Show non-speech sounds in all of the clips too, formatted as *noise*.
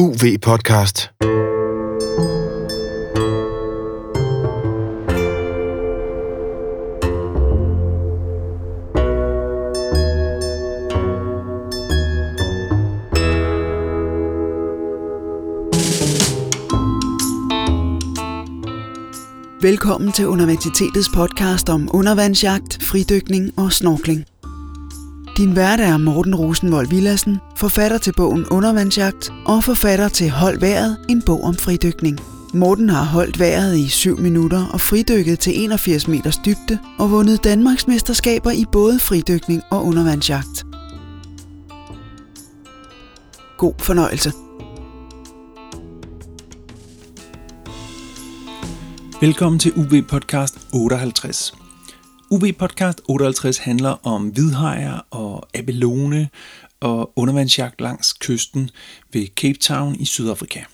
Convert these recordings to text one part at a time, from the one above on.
UV-podcast. Velkommen til Universitetets podcast om undervandsjagt, fridykning og snorkling. Din vært er Morten Rosenvold Villassen, forfatter til bogen Undervandsjagt og forfatter til Hold vejret, en bog om fridykning. Morten har holdt vejret i 7 minutter og fridykket til 81 meters dybde og vundet Danmarks mesterskaber i både fridykning og undervandsjagt. God fornøjelse. Velkommen til UV Podcast 58. UV Podcast 58 handler om hvidhajer og abelone og undervandsjagt langs kysten ved Cape Town i Sydafrika.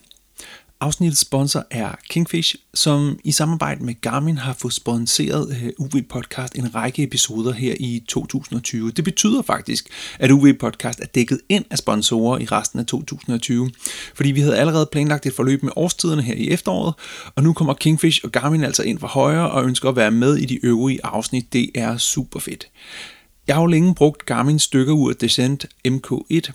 Afsnittets sponsor er Kingfish, som i samarbejde med Garmin har fået sponsoreret øh, UV Podcast en række episoder her i 2020. Det betyder faktisk, at UV Podcast er dækket ind af sponsorer i resten af 2020, fordi vi havde allerede planlagt et forløb med årstiderne her i efteråret, og nu kommer Kingfish og Garmin altså ind fra højre og ønsker at være med i de øvrige afsnit. Det er super fedt. Jeg har jo længe brugt Garmin stykkerur Descent MK1,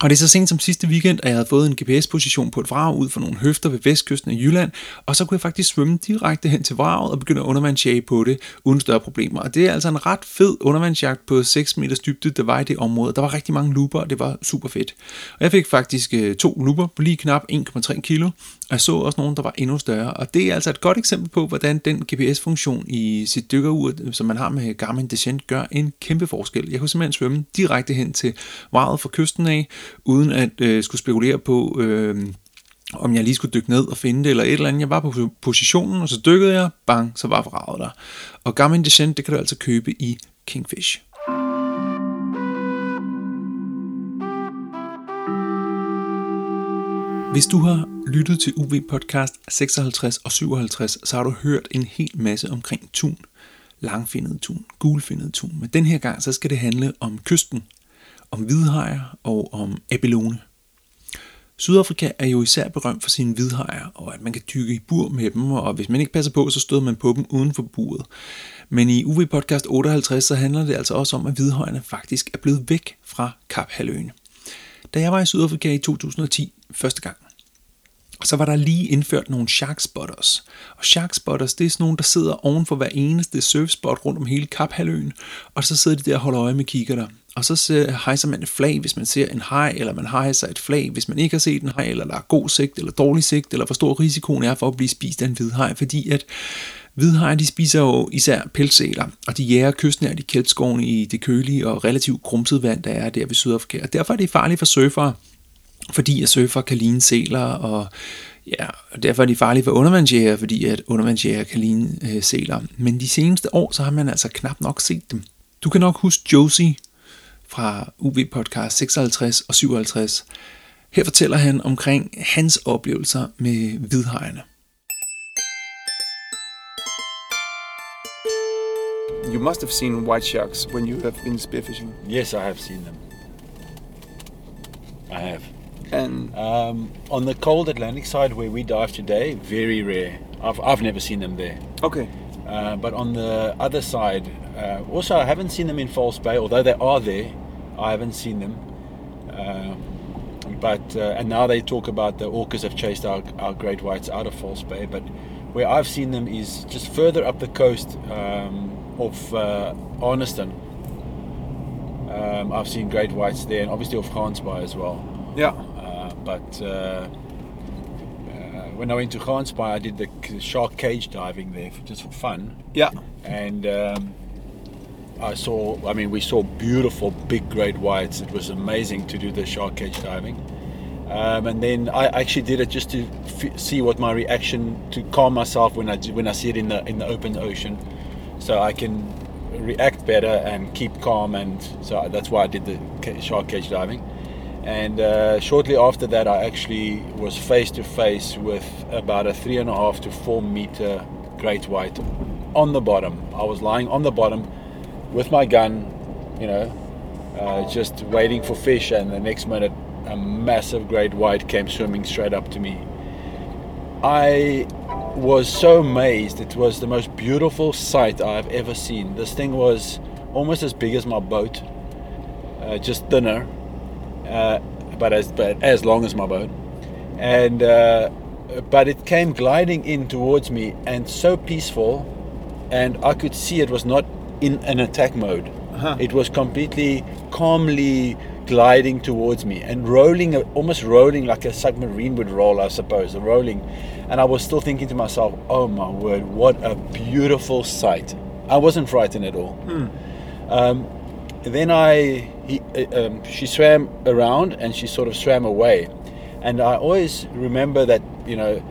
og det er så sent som sidste weekend, at jeg havde fået en GPS-position på et vrag ud for nogle høfter ved vestkysten af Jylland, og så kunne jeg faktisk svømme direkte hen til vraget og begynde at undervandsjage på det uden større problemer. Og det er altså en ret fed undervandsjagt på 6 meters dybde, der var i det område. Der var rigtig mange looper, og det var super fedt. Og jeg fik faktisk øh, to looper på lige knap 1,3 kilo, og jeg så også nogen, der var endnu større. Og det er altså et godt eksempel på, hvordan den GPS-funktion i sit dykkerur, som man har med Garmin Descent, gør en kæmpe forskel. Jeg kunne simpelthen svømme direkte hen til vraget fra kysten af, uden at øh, skulle spekulere på, øh, om jeg lige skulle dykke ned og finde det, eller et eller andet. Jeg var på positionen, og så dykkede jeg, bang, så var vraget der. Og Garmin Descent, det kan du altså købe i Kingfish. Hvis du har lyttet til UV Podcast 56 og 57, så har du hørt en hel masse omkring tun. Langfindet tun, gulfindet tun. Men den her gang, så skal det handle om kysten, om hvidhajer og om abelone. Sydafrika er jo især berømt for sine hvidhajer, og at man kan dykke i bur med dem, og hvis man ikke passer på, så støder man på dem uden for buret. Men i UV Podcast 58, så handler det altså også om, at hvidhajerne faktisk er blevet væk fra Kaphaløen. Da jeg var i Sydafrika i 2010 første gang, så var der lige indført nogle shark spotters. Og shark spotters, det er sådan nogle, der sidder oven for hver eneste surfspot rundt om hele Kaphaløen, og så sidder de der og holder øje med kigger Og så hejser man et flag, hvis man ser en hej, eller man hejser et flag, hvis man ikke har set en hej, eller der er god sigt, eller dårlig sigt, eller hvor stor risikoen er for at blive spist af en hvid hej, fordi at Hvidhajer de spiser jo især pelssæler, og de jæger kystnært i kældskovene i det kølige og relativt grumsede vand, der er der ved Sydafrika. Og derfor er det farligt for surfere, fordi at surfer kan ligne sæler, og ja, og derfor er de farlige for undervandsjæger, fordi at undervandsjæger kan ligne øh, sæler. Men de seneste år, så har man altså knap nok set dem. Du kan nok huske Josie fra UV Podcast 56 og 57. Her fortæller han omkring hans oplevelser med hvidhajerne. You must have seen white sharks when you have been spearfishing. Yes, I have seen them. I have. And Um, on the cold Atlantic side where we dive today, very rare. I've, I've never seen them there. okay, Uh, but on the other side, uh, also I haven't seen them in False Bay, although they are there. I haven't seen them. Um but uh, and now they talk about the orcas have chased our, our great whites out of False Bay. But where I've seen them is just further up the coast um, of uh, Arniston. Um, I've seen great whites there, and obviously off Gansbaai as well. yeah, but uh, uh, when I went to Gansbaai, I did the shark cage diving there for, just for fun, yeah, and um, I saw. I mean, we saw beautiful big great whites. It was amazing to do the shark cage diving. Um, and then I actually did it just to f- see what my reaction to calm myself when I when I see it in the in the open ocean, so I can react better and keep calm. And so that's why I did the shark cage diving. And uh, shortly after that, I actually was face to face with about a three and a half to four meter great white on the bottom. I was lying on the bottom with my gun, you know, uh, just waiting for fish, and the next minute a massive great white came swimming straight up to me. I was so amazed. It was the most beautiful sight I've ever seen. This thing was almost as big as my boat, uh, just thinner, uh, but as but as long as my boat, and uh, but it came gliding in towards me and so peaceful, and I could see it was not in an attack mode. Uh-huh. It was completely calmly gliding towards me and rolling, almost rolling like a submarine would roll, I suppose, rolling. And I was still thinking to myself, oh my word, what a beautiful sight. I wasn't frightened at all. Um, then I, he, uh, um, she swam around and she sort of swam away. And I always remember that, you know,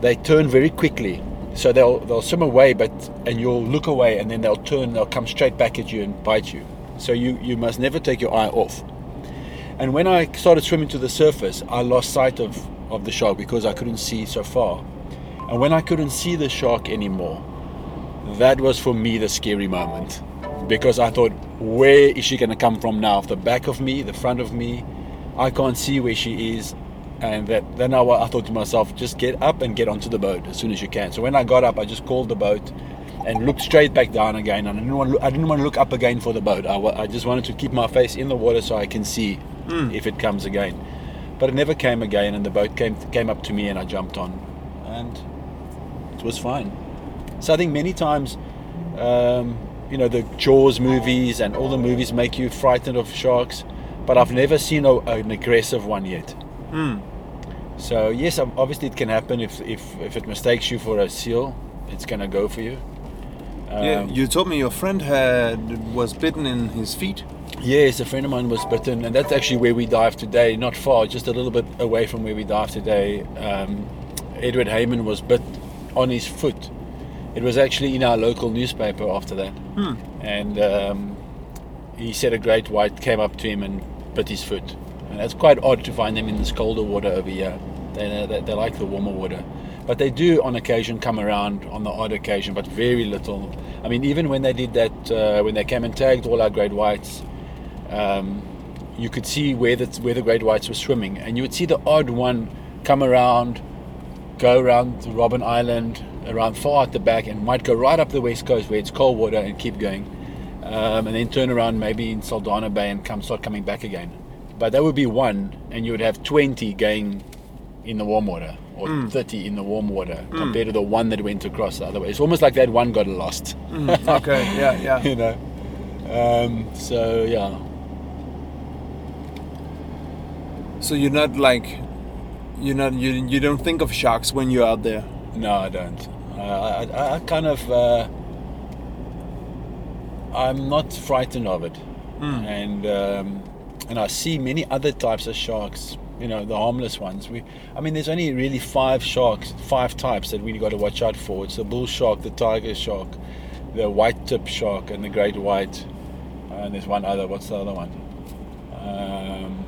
they turn very quickly. So they'll, they'll swim away, but, and you'll look away and then they'll turn, they'll come straight back at you and bite you. So you, you must never take your eye off. And when I started swimming to the surface, I lost sight of, of the shark because I couldn't see so far. And when I couldn't see the shark anymore, that was for me the scary moment. Because I thought, where is she going to come from now? The back of me, the front of me? I can't see where she is. And that, then I, I thought to myself, just get up and get onto the boat as soon as you can. So when I got up, I just called the boat and looked straight back down again. And I didn't want to look, I didn't want to look up again for the boat. I, I just wanted to keep my face in the water so I can see if it comes again. But it never came again, and the boat came came up to me, and I jumped on, and it was fine. So I think many times, um, you know, the Jaws movies and all the movies make you frightened of sharks, but I've never seen a, an aggressive one yet. So yes, obviously it can happen if if if it mistakes you for a seal, it's gonna go for you. yeah, Um, you told me your friend had was bitten in his feet. Yes, a friend of mine was bitten, and that's actually where we dive today. Not far, just a little bit away from where we dive today. Um, Edward Heyman was bit on his foot. It was actually in our local newspaper after that, and um, he said a great white came up to him and bit his foot. And it's quite odd to find them in this colder water over here. They, they, they like the warmer water. But they do on occasion come around on the odd occasion, but very little. I mean, even when they did that, uh, when they came and tagged all our great whites, um, you could see where the, where the great whites were swimming. And you would see the odd one come around, go around to Robben Island, around far at the back, and might go right up the west coast where it's cold water and keep going. Um, and then turn around maybe in Saldana Bay and come start coming back again. But that would be one, and you would have 20 going in the warm water, or 30 in the warm water, compared to the one that went across the other way. It's almost like that one got lost, Okay, *laughs* yeah, yeah. you know. Um, so yeah, So you're not like, you're not you you don't think of sharks when you're out there. No, I don't. Uh, I, I, kind of, uh, I'm not frightened of it, and um, and I see many other types of sharks. You know, the harmless ones. We, I mean, there's only really five sharks, five types that we got to watch out for. It's the bull shark, the tiger shark, the white tip shark, and the great white. And there's one other. What's the other one? Um,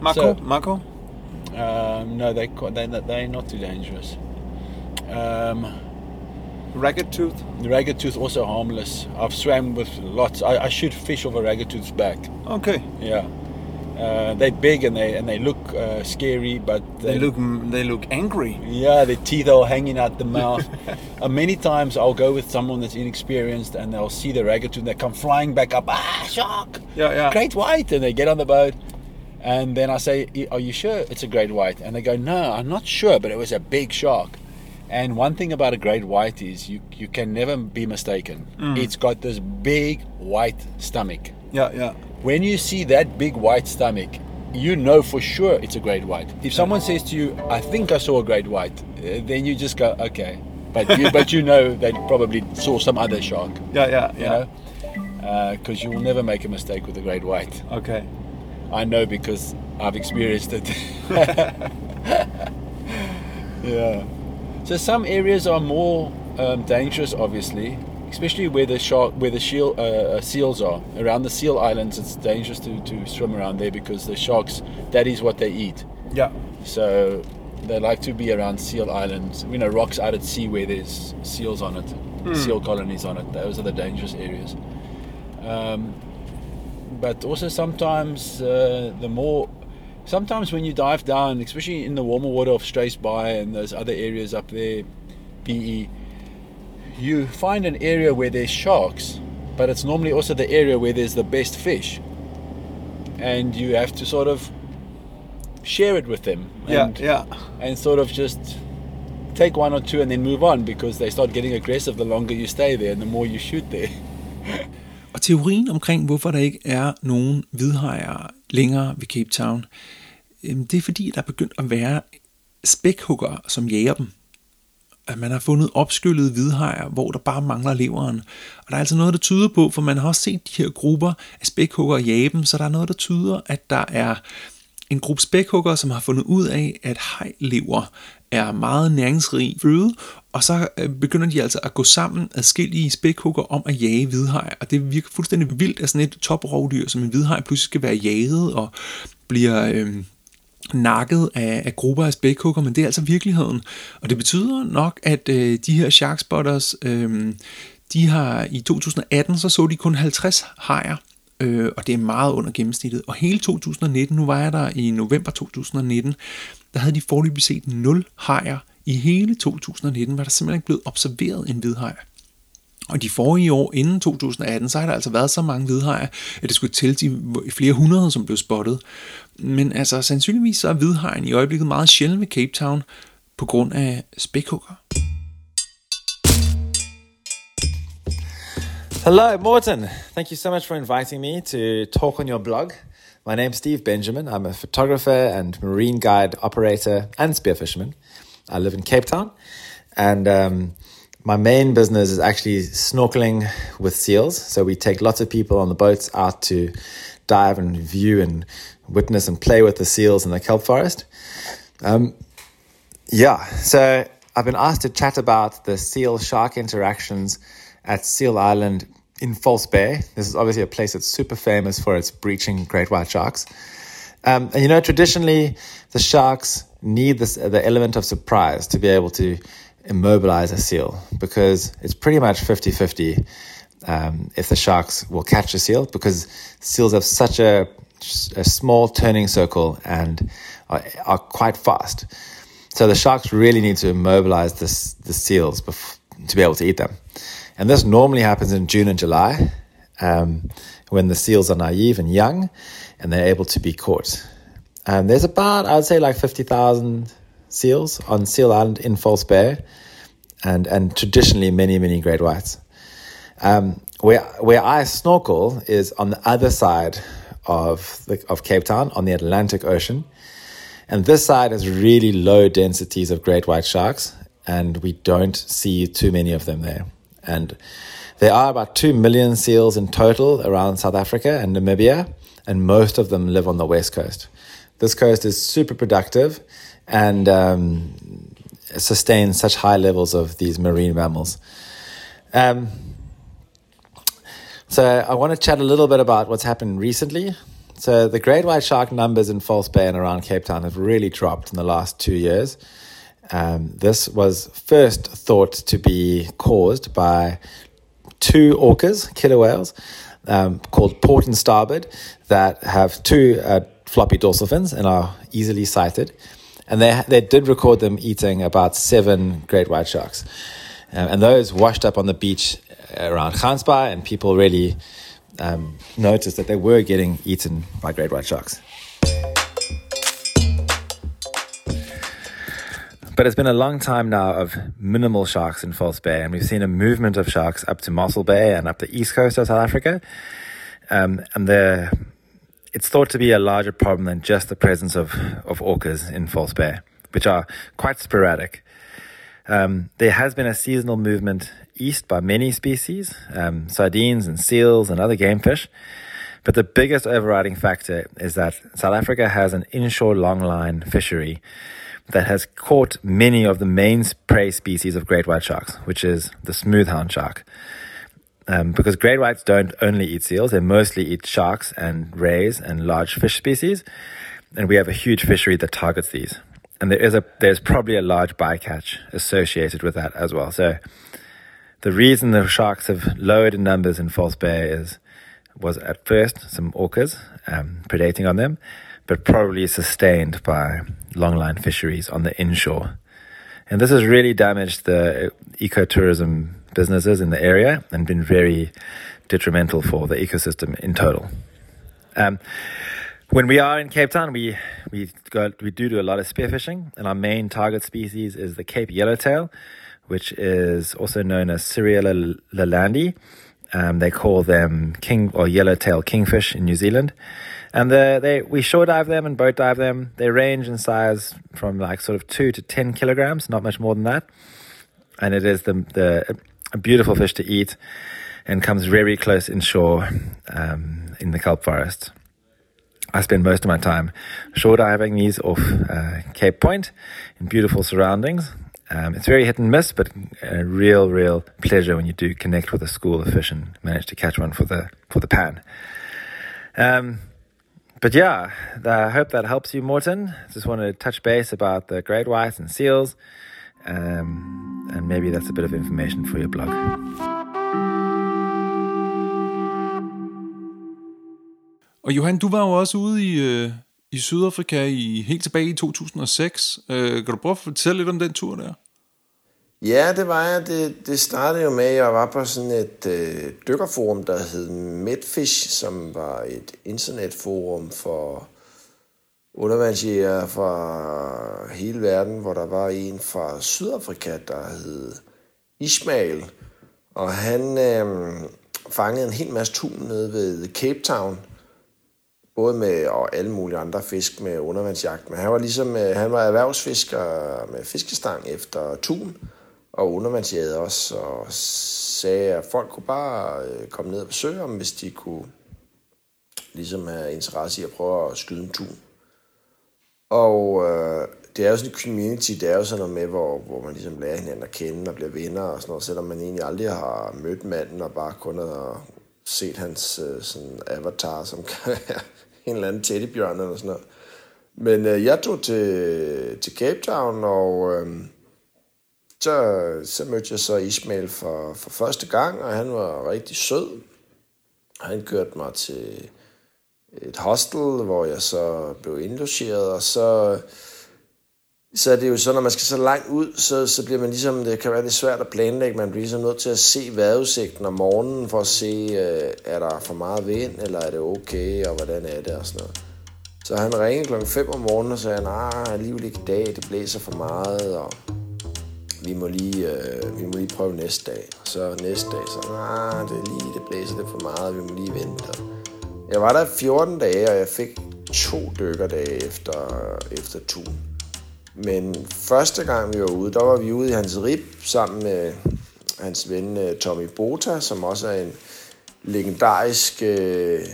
Mako, So- Mako. um, no, they they they're not too dangerous. Um, Ragged tooth. Ragged tooth also harmless. I've swam with lots. I, I shoot fish off a ragged tooth's back. Okay. Yeah, uh, they're big and they and they look uh, scary, but They look they look angry. yeah, their teeth are hanging out the *laughs* mouth. uh, many times I'll go with someone that's inexperienced and they'll see the ragged tooth and they come flying back up. Ah, shark! Yeah, yeah. Great white, and they get on the boat. And then I say, "Are you sure it's a great white?" And they go, "No, I'm not sure, but it was a big shark." And one thing about a great white is you you can never be mistaken. It's got this big white stomach. Yeah, yeah. When you see that big white stomach, you know for sure it's a great white. If someone says to you, "I think I saw a great white," uh, then you just go, "Okay," but you but you know they probably saw some other shark. *laughs* Yeah, yeah, You yeah. know, because you will never make a mistake with a great white. Okay. I know because I've experienced it. *laughs* *laughs* yeah. So some areas are more um, dangerous, obviously, especially where the shark, where the seal, uh, uh, seals are. Around the seal islands, it's dangerous to, to swim around there because the sharks, that is what they eat. Yeah. So they like to be around seal islands, you know, rocks out at sea where there's seals on it, seal colonies on it. Those are the dangerous areas. Um, but also sometimes uh, the more sometimes when you dive down, especially in the warmer water of Straits Bay and those other areas up there, BE, you find an area where there's sharks, but it's normally also the area where there's the best fish. And you have to sort of share it with them. And, yeah, And sort of just take one or two and then move on because they start getting aggressive the longer you stay there and the more you shoot there. *laughs* Og teorien omkring, hvorfor der ikke er nogen hvidhajer længere ved Cape Town, øhm, det er fordi, der er begyndt at være spækhugger, som jager dem. At man har fundet opskyllede hvidhajer, hvor der bare mangler leveren. Og der er altså noget, der tyder på, for man har også set de her grupper af spækhugger jage dem, så der er noget, der tyder, at der er en gruppe spækhugger, som har fundet ud af, at hejlever er meget næringsrig føde, og så øh, begynder de altså at gå sammen adskillige spækhugger om at jage hvidhaj, og det virker fuldstændig vildt, at sådan et toprovdyr som en hvidhaj pludselig skal være jaget og bliver øh, nakket af, af grupper af spækhugger, men det er altså virkeligheden. Og det betyder nok, at øh, de her sharkspotters, øh, de har i 2018, så så de kun 50 hajer, øh, og det er meget under gennemsnittet. Og hele 2019, nu var jeg der i november 2019, der havde de forløbig set 0 hajer. I hele 2019 var der simpelthen ikke blevet observeret en hvidhaj. Og de forrige år, inden 2018, så har der altså været så mange hvidhajer, at det skulle til de flere hundrede, som blev spottet. Men altså, sandsynligvis så er hvidhajen i øjeblikket meget sjældent ved Cape Town, på grund af spækhugger. Hello, Morton. Thank you so much for inviting me to talk on your blog. My name's Steve Benjamin. I'm a photographer and marine guide operator and spearfisherman. I live in Cape Town, and um, my main business is actually snorkeling with seals. So we take lots of people on the boats out to dive and view and witness and play with the seals in the kelp forest. Um, yeah, so I've been asked to chat about the seal shark interactions at Seal Island in False Bay. This is obviously a place that's super famous for its breaching great white sharks. Um, and you know, traditionally, the sharks need this, the element of surprise to be able to immobilize a seal because it's pretty much 50 50 um, if the sharks will catch a seal because seals have such a, a small turning circle and are, are, quite fast. So the sharks really need to immobilize this, the seals bef- to be able to eat them. And this normally happens in June and July um, when the seals are naive and young and they're able to be caught. Um, there's about, I would say, like 50,000 seals on Seal Island in False Bay and, and traditionally many, many great whites. Um, where, where I snorkel is on the other side of, the, of Cape Town on the Atlantic Ocean. And this side has really low densities of great white sharks, and we don't see too many of them there. And there are about 2 million seals in total around South Africa and Namibia, and most of them live on the west coast. This coast is super productive and um, sustains such high levels of these marine mammals. Um, so I want to chat a little bit about what's happened recently. So the great white shark numbers in False Bay and around Cape Town have really dropped in the last two years. Um, this was first thought to be caused by two orcas, killer whales, um, called port and starboard, that have two uh, floppy dorsal fins and are easily sighted. And they, they did record them eating about seven great white sharks. Um, and those washed up on the beach around Gansbaai, and people really um, noticed that they were getting eaten by great white sharks. But it's been a long time now of minimal sharks in False Bay, and we've seen a movement of sharks up to Mossel Bay and up the east coast of South Africa. Um, and it's thought to be a larger problem than just the presence of, of orcas in False Bay, which are quite sporadic. Um, there has been a seasonal movement east by many species, um, sardines and seals and other game fish. But the biggest overriding factor is that South Africa has an inshore longline fishery that has caught many of the main prey species of great white sharks, which is the smoothhound shark. Um, because great whites don't only eat seals, they mostly eat sharks and rays and large fish species. And we have a huge fishery that targets these. And there is a there's probably a large bycatch associated with that as well. So the reason the sharks have lowered in numbers in False Bay is was at first some orcas um, predating on them, but probably sustained by longline fisheries on the inshore. And this has really damaged the ecotourism businesses in the area and been very detrimental for the ecosystem in total. Um, when we are in Cape Town, we we we do do a lot of spearfishing, and our main target species is the Cape Yellowtail, which is also known as Ciriella lalandi. Um, they call them king or yellowtail kingfish in New Zealand, and the, they we shore dive them and boat dive them. They range in size from like sort of two to ten kilograms, not much more than that, and it is the the a beautiful fish to eat, and comes very close inshore um, in the kelp forest. I spend most of my time shore diving these off uh, Cape Point in beautiful surroundings. Um, it's very hit and miss, but a real, real pleasure when you do connect with a school of fish and manage to catch one for the for the pan. Um, but yeah, I hope that helps you, Morton. Just wanted to touch base about the great whites and seals, um, and maybe that's a bit of information for your blog. Og Johan, du var jo også ude i, øh, i Sydafrika i, helt tilbage i 2006. Øh, kan du prøve at fortælle lidt om den tur der? Ja, det var jeg. Det, det startede jo med, at jeg var på sådan et øh, dykkerforum, der hed Medfish, som var et internetforum for undervandsjæger fra hele verden, hvor der var en fra Sydafrika, der hed Ismail. Og han øh, fangede en hel masse tun nede ved Cape Town – både med og alle mulige andre fisk med undervandsjagt. Men han var ligesom, øh, han var erhvervsfisker med fiskestang efter tun og undervandsjæde også, og sagde, at folk kunne bare øh, komme ned og besøge ham, hvis de kunne ligesom have interesse i at prøve at skyde en tun. Og øh, det er jo sådan en community, det er jo sådan noget med, hvor, hvor man ligesom lærer hinanden at kende og bliver venner og sådan noget, selvom man egentlig aldrig har mødt manden og bare kun har set hans øh, sådan avatar, som kan være en eller anden teddybjørn eller sådan noget. Men øh, jeg tog til, til Cape Town, og øh, så, så mødte jeg så Ismail for, for første gang, og han var rigtig sød. Han kørte mig til et hostel, hvor jeg så blev indlogeret, og så så er det jo så, når man skal så langt ud, så, så bliver man ligesom, det kan være lidt svært at planlægge, man bliver ligesom nødt til at se vejrudsigten om morgenen, for at se, øh, er der for meget vind, eller er det okay, og hvordan er det, og sådan noget. Så han ringede klokken 5 om morgenen og sagde, nej, alligevel ikke i dag, det blæser for meget, og vi må lige, øh, vi må lige prøve næste dag. Så næste dag, så nah, det er lige, det blæser lidt for meget, vi må lige vente. Jeg var der 14 dage, og jeg fik to dykkerdage efter, efter tun. Men første gang vi var ude, der var vi ude i hans rib sammen med hans ven øh, Tommy Bota, som også er en legendarisk øh,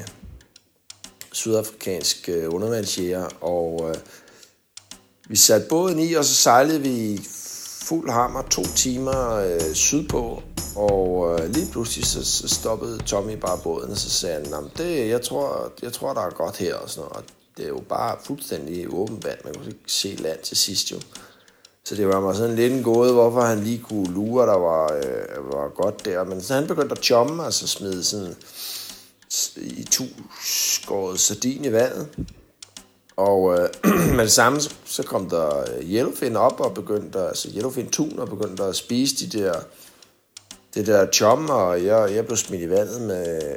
sydafrikansk øh, undervandsjæger. Og øh, vi satte båden i, og så sejlede vi fuld hammer to timer øh, sydpå. Og øh, lige pludselig så, så stoppede Tommy bare båden, og så sagde han, det, jeg, tror, jeg tror, der er godt her. Og sådan noget det er jo bare fuldstændig åbent vand. Man kunne ikke se land til sidst jo. Så det var mig sådan lidt en gåde, hvorfor han lige kunne lure, der var, øh, var godt der. Men så han begyndte at chomme, altså smide sådan i tu skåret sardin i vandet. Og øh, *clears throat* med det samme, så kom der øh, yellowfin op og begyndte, altså yellowfin tun og begyndte at spise de der, det der chum, og jeg, jeg blev smidt i vandet med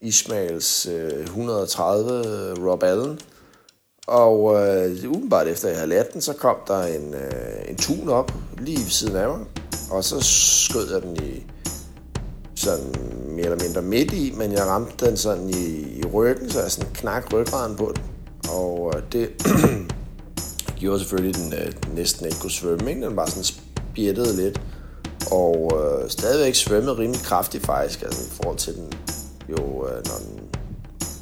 Ismails øh, 130 øh, Rob Allen. Og øh, umiddelbart efter jeg havde lært den, så kom der en, øh, en tun op lige ved siden af mig. Og så skød jeg den i sådan mere eller mindre midt i, men jeg ramte den sådan i, i ryggen, så jeg sådan knak ryggraden på den. Og øh, det *clears throat* gjorde selvfølgelig, den øh, næsten ikke kunne svømme. Ikke? Den var sådan spjættede lidt. Og øh, stadigvæk svømmede rimelig kraftigt faktisk, altså i forhold til den jo, øh, når den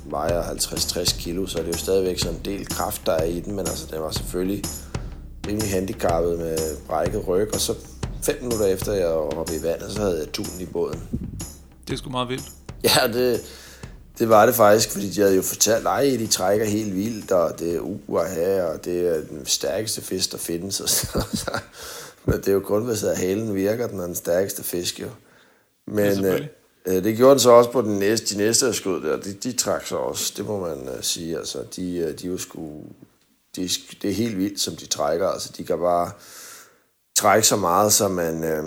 vejer 50-60 kilo, så er det jo stadigvæk sådan en del kraft, der er i den, men altså, den var selvfølgelig rimelig handicappet med brækket ryg, og så fem minutter efter jeg var i vandet, så havde jeg tunen i båden. Det er sgu meget vildt. Ja, det, det var det faktisk, fordi de havde jo fortalt, at de trækker helt vildt, og det er uaha, og det er den stærkeste fisk, der findes. *laughs* Og så, men det er jo kun, hvis halen virker, den er den stærkeste fisk jo. Men, ja, Øh, det gjorde den så også på den næste, de næste, skød der. De, de trak sig også, det må man uh, sige. Altså, de, uh, de var sgu, de, det er helt vildt, som de trækker. Altså, de kan bare trække så meget, så man, øh,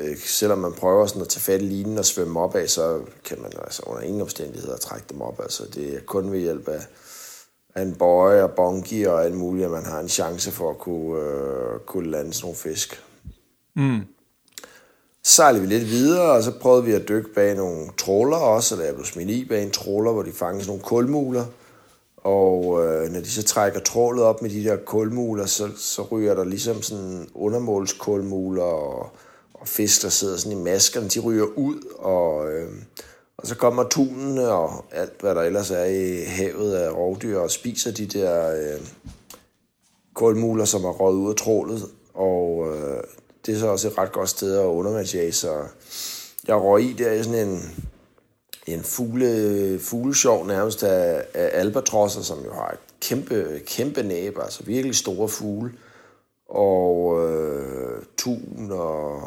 øh, selvom man prøver sådan at tage fat i linen og svømme op af, så kan man altså under ingen omstændigheder trække dem op. Altså, det er kun ved hjælp af, af en bøje og bongi og alt muligt, at man har en chance for at kunne, øh, kunne lande sådan nogle fisk. Mm. Så sejlede vi lidt videre, og så prøvede vi at dykke bag nogle tråler også, eller jeg blev smidt i bag en tråler, hvor de fangede sådan nogle kulmuler. Og øh, når de så trækker trålet op med de der kulmuler, så, så ryger der ligesom sådan undermålskulmuler og, og fisk, der sidder sådan i maskerne, de ryger ud, og, øh, og så kommer tunene og alt, hvad der ellers er i havet af rovdyr, og spiser de der øh, kulmuler, som er røget ud af trålet. Og øh, det er så også et ret godt sted at undervandsjage, så jeg røg i der i sådan en, en fugle, fuglesjov nærmest af, af albatrosser, som jo har et kæmpe, kæmpe næb, altså virkelig store fugle, og øh, tun og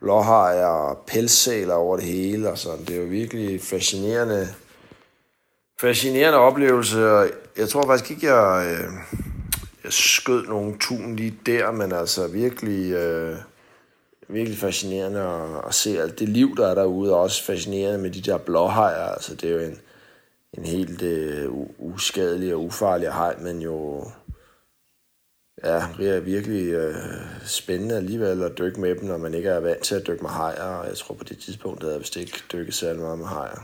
blåhajer og pelssæler over det hele, og sådan. Det er jo virkelig fascinerende, fascinerende oplevelse, og jeg tror faktisk ikke, jeg, øh, jeg skød nogen tun lige der, men altså virkelig, øh, virkelig fascinerende at, at se alt det liv, der er derude, og også fascinerende med de der blåhajer. Altså, det er jo en, en helt øh, uskadelig og ufarlig hej, men jo ja, det er virkelig øh, spændende alligevel at dykke med dem, når man ikke er vant til at dykke med hajer, og jeg tror på det tidspunkt, havde jeg vist ikke dykket særlig meget med hajer.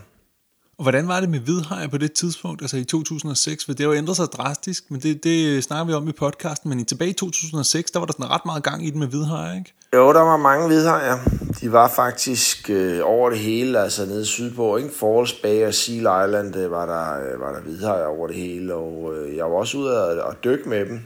Og hvordan var det med hvidhajer på det tidspunkt, altså i 2006? For det har jo ændret sig drastisk, men det, det snakker vi om i podcasten. Men tilbage i 2006, der var der sådan ret meget gang i det med hvidhajer, ikke? Jo, der var mange hvidhajer. De var faktisk øh, over det hele, altså nede sydpå, ikke? Falls Bay og Seal Island øh, var der, øh, var der hvidhajer over det hele, og øh, jeg var også ude at, at dykke med dem.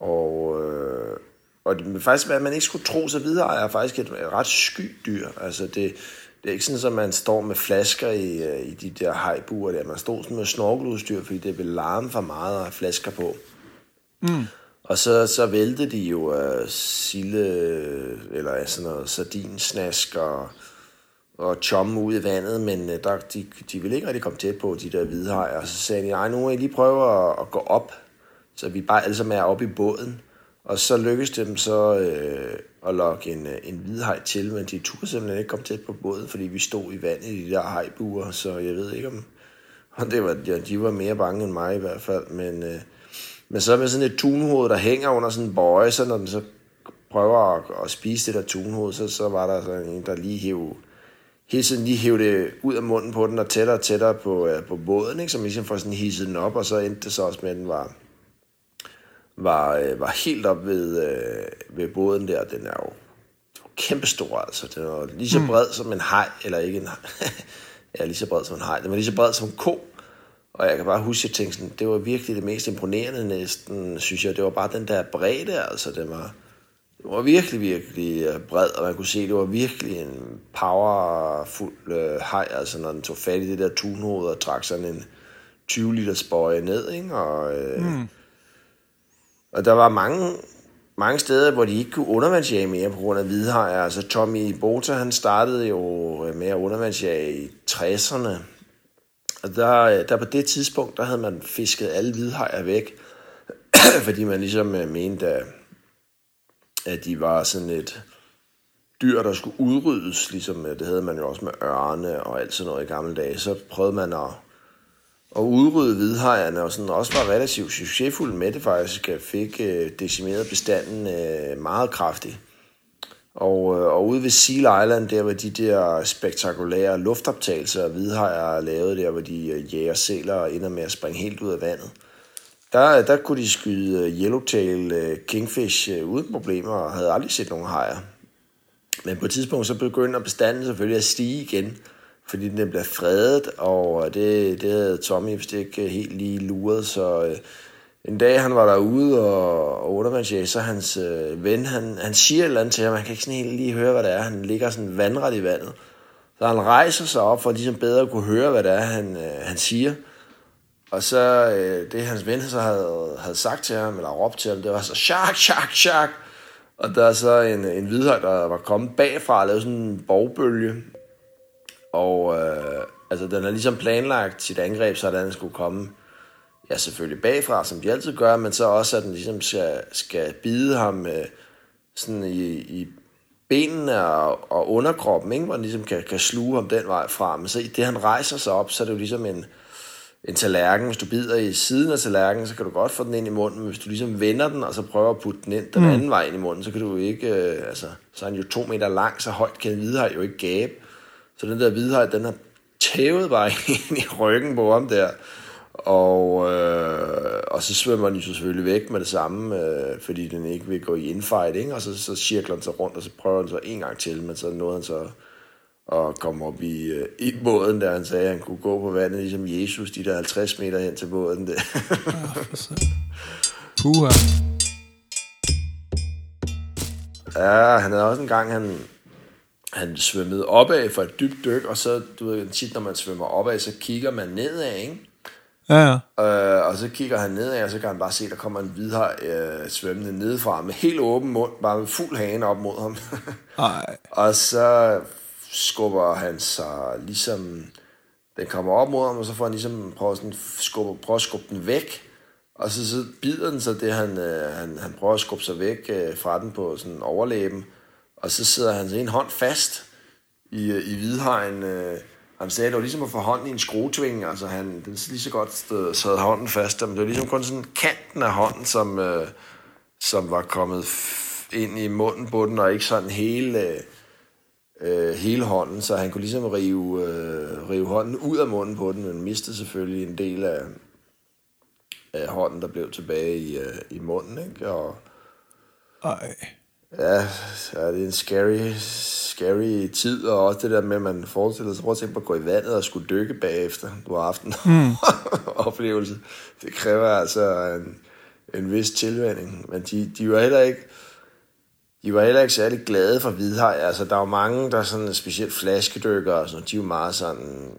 Og, øh, og det, faktisk, hvad man ikke skulle tro, så hvidhajer er faktisk et, et ret sky dyr. Altså det, det er ikke sådan, at man står med flasker i, øh, i de der hejbuer der. Man står sådan med snorkeludstyr, fordi det vil larme for meget at have flasker på. Mm. Og så, så væltede de jo uh, sille, eller sådan noget sardinsnask og, og chomme ud i vandet, men uh, der, de, de ville ikke rigtig komme tæt på, de der hvide hajer. Og så sagde de, nej, nu må I lige prøve at, at gå op, så vi bare alle sammen er oppe i båden. Og så lykkedes det dem så øh, at lokke en, øh, en hvidhaj til, men de turde simpelthen ikke komme tæt på båden, fordi vi stod i vandet i de der hajbuer, så jeg ved ikke om... Og det var, ja, de var mere bange end mig i hvert fald, men, øh, men så med sådan et tunhoved, der hænger under sådan en bøje, så når den så prøver at, at spise det der tunhoved, så, så var der sådan en, der lige hæv, hele tiden lige hævde det ud af munden på den, og tættere og tættere på, øh, på båden, ikke? som ligesom får sådan hisset den op, og så endte det så også med, at den var, var, øh, var helt op ved, øh, ved båden der. Den er jo kæmpestor, altså. Den var lige så mm. bred mm. som en hej, eller ikke en hej. *laughs* ja, lige så bred som en hej. Den var lige så bred som en ko. Og jeg kan bare huske, at jeg tænkte sådan, det var virkelig det mest imponerende næsten, synes jeg. Det var bare den der bredde, altså. Det var, det var virkelig, virkelig øh, bred, og man kunne se, at det var virkelig en powerfuld øh, hej, altså når den tog fat i det der tunhoved og trak sådan en 20 liters bøje ned, ikke? Og, øh, mm og der var mange, mange steder, hvor de ikke kunne undervandsjage mere på grund af hvidhajer. Altså Tommy Bota, han startede jo øh, med at undervandsjage i 60'erne. Og der, øh, der på det tidspunkt, der havde man fisket alle hvidhajer væk, *clears throat* fordi man ligesom øh, mente, at de var sådan et dyr, der skulle udryddes, ligesom det havde man jo også med ørne og alt sådan noget i gamle dage. Så prøvede man at og udrydde hvidhajerne, og sådan også var relativt succesfuld med det faktisk, fik øh, decimeret bestanden øh, meget kraftigt. Og, øh, og ude ved Seal Island, der var de der spektakulære luftoptagelser af hvidhajer lavet der, hvor de øh, jæger sæler og ender med at springe helt ud af vandet. Der, der kunne de skyde øh, yellowtail øh, kingfish øh, uden problemer, og havde aldrig set nogen hajer. Men på et tidspunkt så begynder bestanden selvfølgelig at stige igen, fordi den bliver fredet, og øh, det, det havde Tommy vist ikke øh, helt lige luret, så øh, en dag han var derude og, og undervandsjæge, så hans øh, ven, han, han siger et eller andet til ham, han kan ikke sådan helt lige høre, hvad det er, han ligger sådan vandret i vandet. Så han rejser sig op for at ligesom bedre kunne høre, hvad det er, han, øh, han siger. Og så øh, det hans ven så havde, havde sagt til ham, eller råbt til ham, det var så, shark, shark, shark. Og der er så en, en hvidhøj, der var kommet bagfra og lavet sådan en borgbølge, og øh, altså, den har ligesom planlagt sit angreb, så den skulle komme ja, selvfølgelig bagfra, som de altid gør, men så også, at den ligesom skal, skal bide ham øh, sådan i, i benene og, og underkroppen, ikke? hvor den ligesom kan, kan sluge ham den vej fra. Men så i det, han rejser sig op, så er det jo ligesom en, en tallerken. Hvis du bider i siden af tallerkenen, så kan du godt få den ind i munden, men hvis du ligesom vender den, og så prøver at putte den ind den mm. anden vej ind i munden, så kan du ikke, øh, altså, så er han jo to meter lang, så højt kan en hvidhaj jo ikke gabe. Så den der hvidhaj, den har tævet bare *laughs* ind i ryggen på ham der. Og, øh, og så svømmer den jo selvfølgelig væk med det samme, øh, fordi den ikke vil gå i infight, ikke? og så, så cirkler den sig rundt, og så prøver den så en gang til, men så nåede han så at komme op i, øh, i båden, der han sagde, at han kunne gå på vandet, ligesom Jesus, de der 50 meter hen til båden. Der. *laughs* Puha. Ja, han havde også en gang, han, han svømmede opad for et dybt dyk, og så, du ved, tit når man svømmer opad, så kigger man nedad, ikke? Ja, ja. Øh, og så kigger han nedad, og så kan han bare se, der kommer en hvidhaj øh, svømmende nedefra med helt åben mund, bare med fuld hane op mod ham. *laughs* Ej. og så skubber han sig ligesom, den kommer op mod ham, og så får han ligesom prøver, sådan, skubber, prøver at skubbe den væk, og så, så bider den så det, han, øh, han, han prøver at skubbe sig væk øh, fra den på sådan overlæben, og så sidder han en hånd fast i, øh, i hvidhajen, øh, han sagde, det var ligesom at få hånden i en skruetvinge, altså han, den lige så godt sted, sad hånden fast, men det var ligesom kun sådan kanten af hånden, som, øh, som var kommet ind i munden på den, og ikke sådan hele, øh, øh, hele hånden, så han kunne ligesom rive, øh, rive hånden ud af munden på den, men mistede selvfølgelig en del af, af hånden, der blev tilbage i, øh, i munden, ikke? Og, Ej. Ja, det er en scary, scary tid, og også det der med, at man forestiller sig, prøv at tænke på at gå i vandet og skulle dykke bagefter. Du har haft en *laughs* mm. oplevelse. Det kræver altså en, en vis tilvænding. Men de, de var heller ikke, de var heller ikke særlig glade for hvidhaj. Altså, der er jo mange, der er sådan specielt flaskedykker og sådan noget, de er jo meget sådan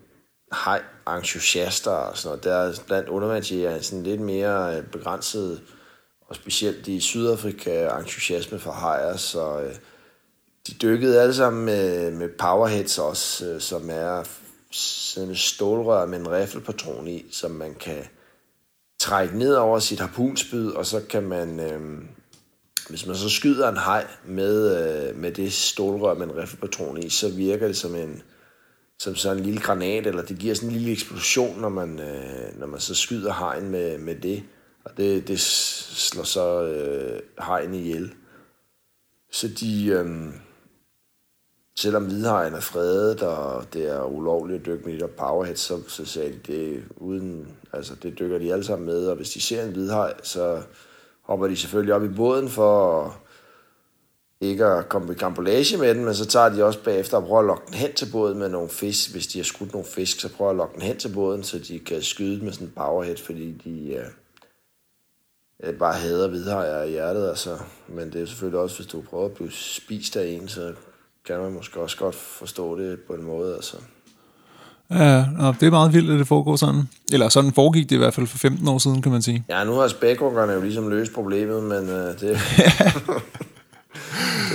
hej entusiaster og sådan noget. Der er blandt undervandsjæger sådan lidt mere begrænset og specielt i Sydafrika entusiasme for hajer, så øh, de dykkede alle sammen med, med powerheads også, øh, som er sådan et stålrør med en riffelpatron i, som man kan trække ned over sit harpunspyd, og så kan man, øh, hvis man så skyder en haj med, øh, med det stålrør med en riffelpatron i, så virker det som en, som sådan en lille granat, eller det giver sådan en lille eksplosion, når man, øh, når man så skyder hajen med, med det. Og det, det slår så øh, hegn ihjel. Så de, øh, selvom hvidhajen er fredet, og det er ulovligt at dykke med de der powerheads, så, så sagde de, det uden, altså det dykker de alle sammen med, og hvis de ser en hvidhaj, så hopper de selvfølgelig op i båden for ikke at komme i kampolage med den, men så tager de også bagefter og prøver at lokke den hen til båden med nogle fisk. Hvis de har skudt nogle fisk, så prøver at lokke den hen til båden, så de kan skyde med sådan en powerhead, fordi de, øh, jeg bare hader hvidhajer i hjertet, altså. Men det er selvfølgelig også, hvis du prøver at blive spist af en, så kan man måske også godt forstå det på en måde, altså. Ja, det er meget vildt, at det foregår sådan. Eller sådan foregik det i hvert fald for 15 år siden, kan man sige. Ja, nu har spækhuggerne jo ligesom løst problemet, men uh, det, *laughs* det,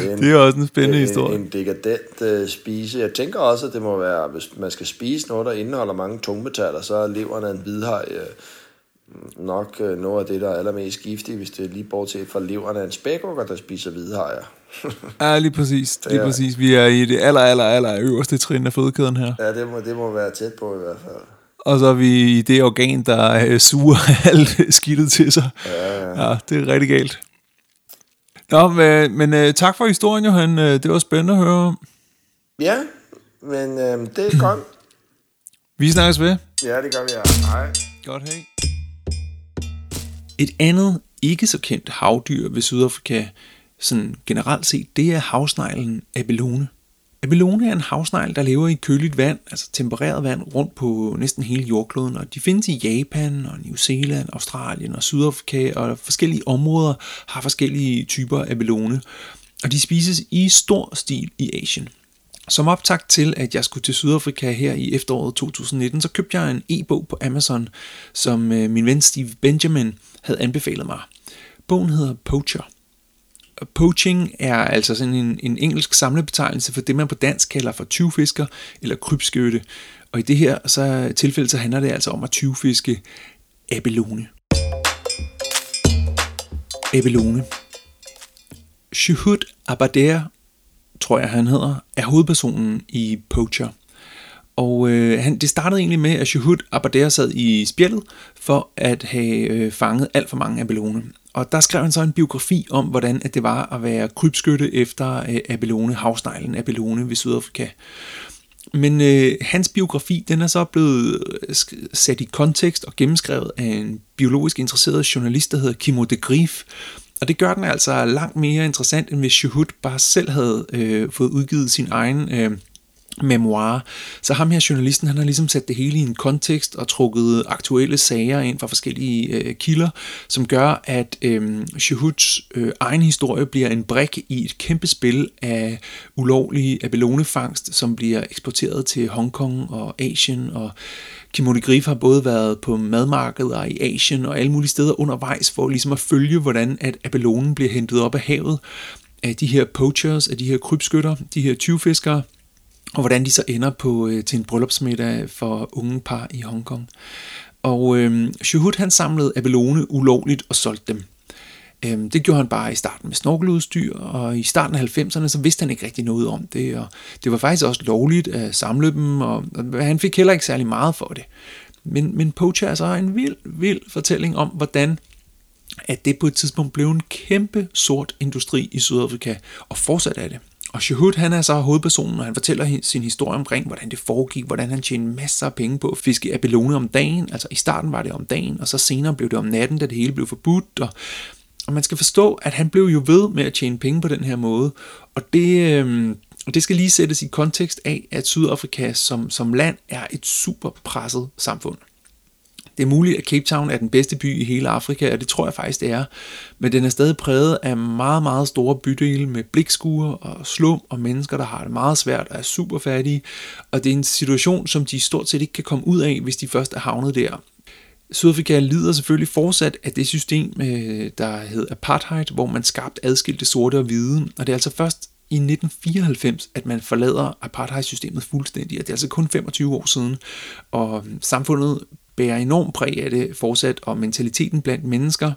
er en, det er også en spændende en, historie. En dekadent uh, spise. Jeg tænker også, at det må være, hvis man skal spise noget, der indeholder mange tungmetaller, så er leveren en hvidhaj uh, nok øh, noget af det, der er allermest giftigt, hvis det er lige bortset fra leveren af en spækhugger, der spiser hvidhajer. ja, lige præcis. Lige ja. præcis. Vi er i det aller, aller, aller øverste trin af fødekæden her. Ja, det må, det må være tæt på i hvert fald. Og så er vi i det organ, der øh, suger *laughs* alt skidtet til sig. Ja, ja. ja, det er rigtig galt. Nå, men, men øh, tak for historien, Johan. Det var spændende at høre om. Ja, men øh, det er godt. *clears throat* vi snakkes ved. Ja, det gør vi. Ja. Hej. Godt, hej. Et andet ikke så kendt havdyr ved Sydafrika, sådan generelt set, det er havsneglen abelone. Abelone er en havsnegl, der lever i køligt vand, altså tempereret vand, rundt på næsten hele jordkloden, og de findes i Japan og New Zealand, Australien og Sydafrika, og forskellige områder har forskellige typer abelone, og de spises i stor stil i Asien. Som optakt til, at jeg skulle til Sydafrika her i efteråret 2019, så købte jeg en e-bog på Amazon, som øh, min ven Steve Benjamin havde anbefalet mig. Bogen hedder Poacher. Poaching er altså sådan en, en engelsk samlebetegnelse for det, man på dansk kalder for tyvfisker eller krybskytte. Og i det her så, tilfælde så handler det altså om at tyvfiske abelone. Abelone. Shuhud Abader, tror jeg han hedder, er hovedpersonen i Poacher. Og øh, han, det startede egentlig med, at Shuhud Abader sad i spjældet for at have øh, fanget alt for mange abelone. Og der skrev han så en biografi om, hvordan at det var at være krybskytte efter øh, abelone, havsneglen abelone ved Sydafrika. Men øh, hans biografi, den er så blevet øh, sat i kontekst og gennemskrevet af en biologisk interesseret journalist, der hedder Kimo de Grief. Og det gør den altså langt mere interessant, end hvis Shuhud bare selv havde øh, fået udgivet sin egen øh, memoir. Så ham her journalisten, han har ligesom sat det hele i en kontekst og trukket aktuelle sager ind fra forskellige øh, kilder, som gør, at øh, Shahuds øh, egen historie bliver en brik i et kæmpe spil af ulovlige abelonefangst, som bliver eksporteret til Hongkong og Asien og Kimoni Grif har både været på madmarkeder i Asien og alle mulige steder undervejs for ligesom at følge, hvordan at abelonen bliver hentet op af havet af de her poachers, af de her krybskytter, de her tyvfiskere, og hvordan de så ender på øh, til en bryllupsmiddag for unge par i Hongkong. Og øh, Shuhut han samlede abelone ulovligt og solgte dem. Øh, det gjorde han bare i starten med snorkeludstyr, og i starten af 90'erne, så vidste han ikke rigtig noget om det, og det var faktisk også lovligt at samle dem, og, og han fik heller ikke særlig meget for det. Men, men Pocha er så en vild, vild fortælling om, hvordan at det på et tidspunkt blev en kæmpe sort industri i Sydafrika, og fortsat er det. Og Shahud, han er så hovedpersonen, og han fortæller sin historie omkring, hvordan det foregik, hvordan han tjente masser af penge på at fiske abelone om dagen. Altså i starten var det om dagen, og så senere blev det om natten, da det hele blev forbudt. Og, og man skal forstå, at han blev jo ved med at tjene penge på den her måde. Og det, øh, og det skal lige sættes i kontekst af, at Sydafrika som, som land er et super presset samfund. Det er muligt, at Cape Town er den bedste by i hele Afrika, og det tror jeg faktisk, det er. Men den er stadig præget af meget, meget store bydele med blikskuer og slum og mennesker, der har det meget svært og er super fattige. Og det er en situation, som de stort set ikke kan komme ud af, hvis de først er havnet der. Sydafrika lider selvfølgelig fortsat af det system, øh, der hedder apartheid, hvor man skabte adskilte sorte og hvide. Og det er altså først i 1994, at man forlader apartheid-systemet fuldstændig, og det er altså kun 25 år siden, og samfundet bærer enormt præg af det fortsat, og mentaliteten blandt mennesker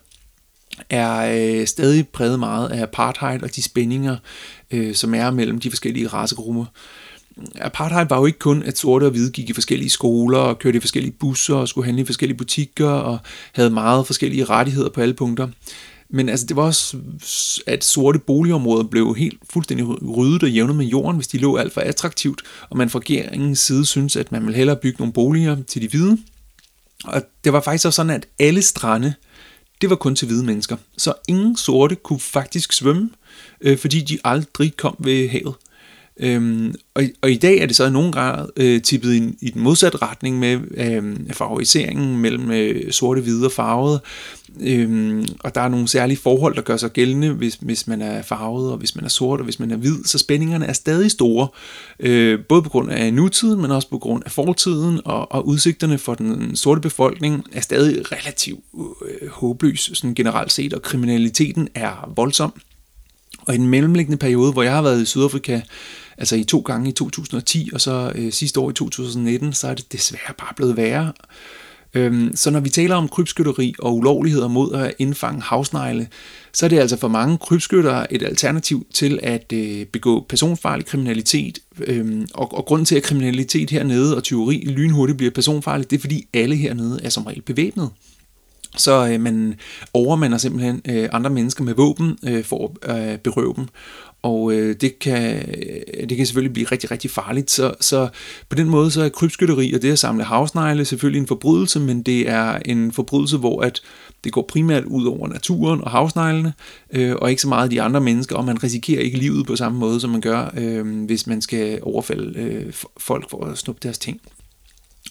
er øh, stadig præget meget af apartheid og de spændinger, øh, som er mellem de forskellige racegrupper. Apartheid var jo ikke kun, at sorte og hvide gik i forskellige skoler og kørte i forskellige busser og skulle handle i forskellige butikker og havde meget forskellige rettigheder på alle punkter. Men altså, det var også, at sorte boligområder blev helt fuldstændig ryddet og jævnet med jorden, hvis de lå alt for attraktivt, og man fra regeringens side synes, at man ville hellere bygge nogle boliger til de hvide, og det var faktisk også sådan, at alle strande, det var kun til hvide mennesker. Så ingen sorte kunne faktisk svømme, øh, fordi de aldrig kom ved havet. Øhm, og, og i dag er det så i nogen grad øh, tippet i, i den modsatte retning med øh, favoriseringen mellem øh, sorte, hvide og farvede. Øhm, og der er nogle særlige forhold, der gør sig gældende, hvis, hvis man er farvet, og hvis man er sort, og hvis man er hvid. Så spændingerne er stadig store, øh, både på grund af nutiden, men også på grund af fortiden, og, og udsigterne for den sorte befolkning er stadig relativt øh, håbløs, sådan generelt set, og kriminaliteten er voldsom. Og i den mellemliggende periode, hvor jeg har været i Sydafrika, altså i to gange i 2010 og så øh, sidste år i 2019, så er det desværre bare blevet værre. Øhm, så når vi taler om krybskytteri og ulovligheder mod at indfange havsnegle, så er det altså for mange krybskytter et alternativ til at øh, begå personfarlig kriminalitet. Øhm, og, og grunden til, at kriminalitet hernede og tyveri lynhurtigt bliver personfarligt, det er fordi alle hernede er som regel bevæbnet. Så øh, man overmander simpelthen øh, andre mennesker med våben øh, for at øh, berøve dem. Og øh, det, kan, det kan selvfølgelig blive rigtig, rigtig farligt. Så, så på den måde så er krybskytteri og det at samle havsnegle selvfølgelig en forbrydelse, men det er en forbrydelse, hvor at det går primært ud over naturen og havsneglene, øh, og ikke så meget de andre mennesker, og man risikerer ikke livet på samme måde, som man gør, øh, hvis man skal overfalde øh, folk for at snuppe deres ting.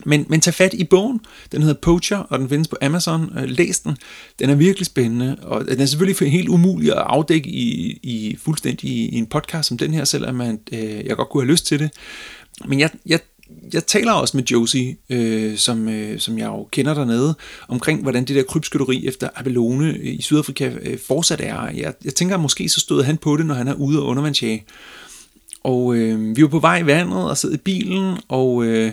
Men, men tag fat i bogen. Den hedder Poacher, og den findes på Amazon. Øh, læs den. Den er virkelig spændende, og den er selvfølgelig helt umulig at afdække i, i fuldstændig i en podcast som den her, selvom man, øh, jeg godt kunne have lyst til det. Men jeg, jeg jeg taler også med Josie, øh, som, øh, som jeg jo kender dernede, omkring hvordan det der krybskytteri efter Abelone i Sydafrika øh, fortsat er. Jeg, jeg tænker, at måske så stod han på det, når han er ude og undervandsjage. Og øh, vi var på vej i vandet og sad i bilen, og øh,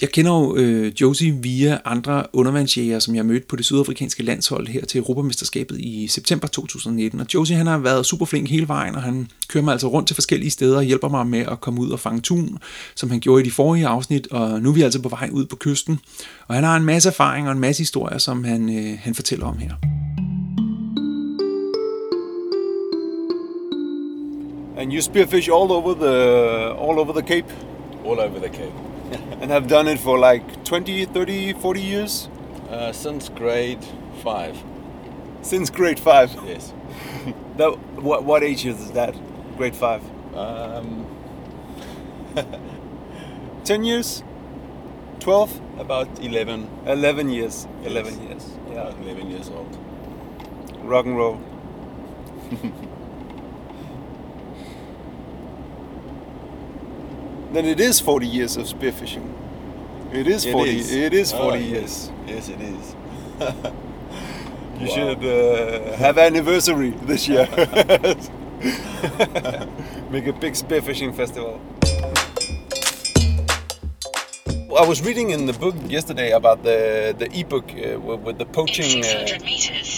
jeg kender jo øh, Josie via andre undervandsjæger, som jeg mødte på det sydafrikanske landshold her til Europamesterskabet i september 2019. Og Josie han har været super flink hele vejen, og han kører mig altså rundt til forskellige steder og hjælper mig med at komme ud og fange tun, som han gjorde i de forrige afsnit. Og nu er vi altså på vej ud på kysten. Og han har en masse erfaring og en masse historier, som han, øh, han fortæller om her. And you spearfish all over the all over the Cape, All over the Cape. *laughs* and have done it for like 20, 30, 40 years Uh, since grade five. since grade five. Yes. *laughs* That what what age is that? Grade five. Um, *laughs* Ten years. Twelve. about 11, Eleven years. Yes. Eleven years. Yeah. about 11 years old. Rock and roll. Then it is 40 years of spearfishing. It is 40. It is 40 Oh, years. Yes, it is. *laughs* You Wow. should uh, have anniversary this year. *laughs* Make a big spearfishing festival. I was reading in the book yesterday about the the ebook uh, with, with the In poaching. 600 Uh, meters, turn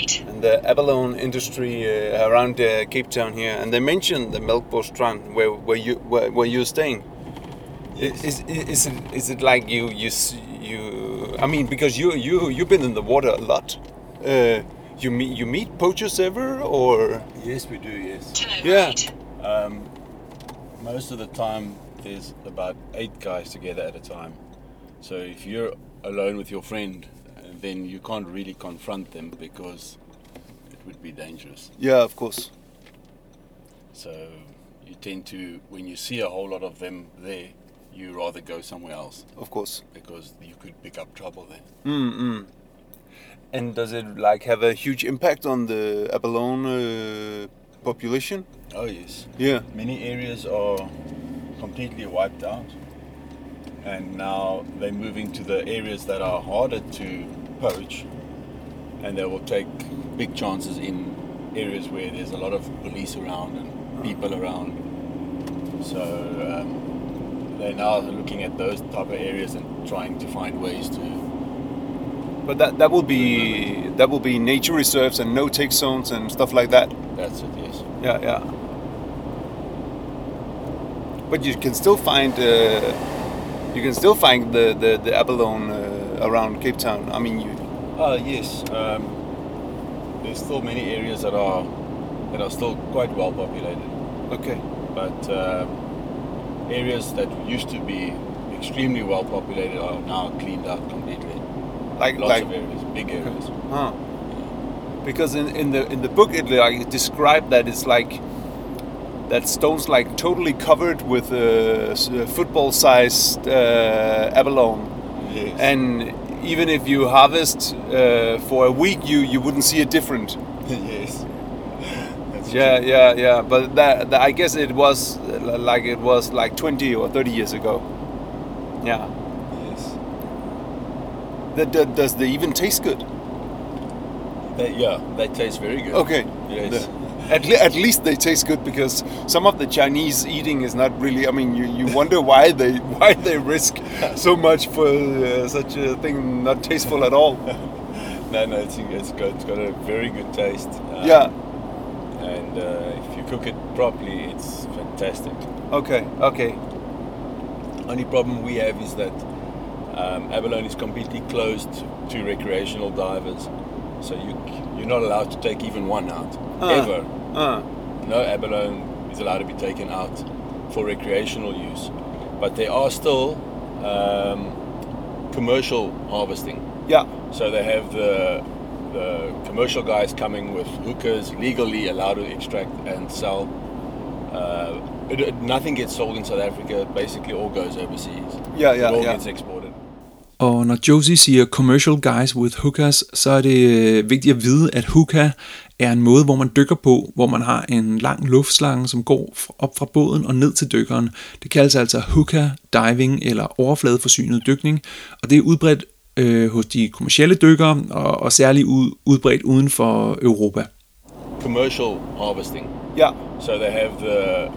right. and the abalone industry uh, around uh, Cape Town here, and they mentioned the Melkbos Strand where where you where, where you're staying. Yes. Is, is is it is it like you you you? I mean, because you you you've been in the water a lot. Uh, you meet you meet poachers ever or? Yes, we do, yes. Turn Yeah. right. Um, most of the time, there's about eight guys together at a time. So if you're alone with your friend, then you can't really confront them because it would be dangerous. Yeah, of course. So you tend to, when you see a whole lot of them there, you rather go somewhere else Of course. because you could pick up trouble there. Mm-mm. And does it like have a huge impact on the abalone uh, population? Oh yes. Yeah. Many areas are completely wiped out, and now they're moving to the areas that are harder to poach, and they will take big chances in areas where there's a lot of police around and people around. So um, they're now looking at those type of areas and trying to find ways to. But that that will be that will be nature reserves and no take zones and stuff like that. That's it. Yes. Yeah, yeah. But you can still find uh, you can still find the the, the abalone uh, around Cape Town. I mean, you Uh, yes. Um, there's still many areas that are that are still quite well populated. okay? but um, areas that used to be extremely well populated are now cleaned out completely. Like Lots like of areas, big areas. Huh. Because in, in the in the book it like described that it's like that stone's like totally covered with uh, football sized uh, abalone, Yes. and even if you harvest uh, for a week, you you wouldn't see a different. *laughs* yes. That's Yeah, true. yeah, yeah. But that, that I guess it was like it was like twenty or thirty years ago. Yeah. Yes. That, that does they even taste good? They, yeah, they taste very good. Okay. Yes. The- at, le- at least they taste good because some of the Chinese eating is not really. I mean, you, you wonder why they *laughs* why they risk so much for uh, such a thing not tasteful at all. *laughs* No, no, it's, it's got it's got a very good taste. Um, Yeah. And uh, if you cook it properly, it's fantastic. Okay. Okay. Only problem we have is that um, abalone is completely closed to recreational divers, so you you're not allowed to take even one out Ah. ever. Uh, No abalone is allowed to be taken out for recreational use, but there are still um, commercial harvesting. yeah. So they have the the commercial guys coming with hookers legally allowed to extract and sell. Uh, it, it- nothing gets sold in South Africa. Basically, all goes overseas. Yeah, yeah, it all yeah. gets exported. Og når Josie siger commercial guys with hookers, så er det øh, vigtigt at vide, at hookah er en måde, hvor man dykker på, hvor man har en lang luftslange, som går op fra båden og ned til dykkeren. Det kaldes altså hookah diving eller overfladeforsynet dykning, og det er udbredt øh, hos de kommercielle dykkere og, og særligt ud, udbredt uden for Europa. Commercial harvesting. Yeah. So they have the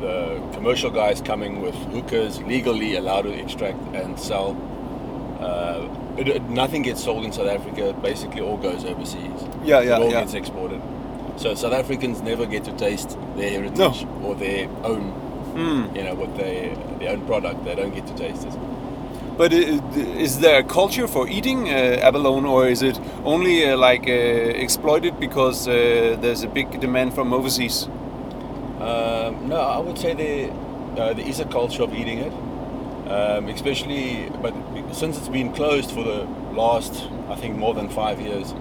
the commercial guys coming with hookahs legally allowed to extract and sell. Uh, it, it- nothing gets sold in South Africa. Basically, all goes overseas. Yeah, yeah, It all yeah. gets exported. So South Africans never get to taste their heritage or their own, Hmm. you know, what they their own product. They don't get to taste it. But is there a culture for eating uh, abalone, or is it only uh, like uh, exploited because uh, there's a big demand from overseas? Um, no, I would say there uh, there is a culture of eating it, um, especially but since it's been closed for the last I think more than five years,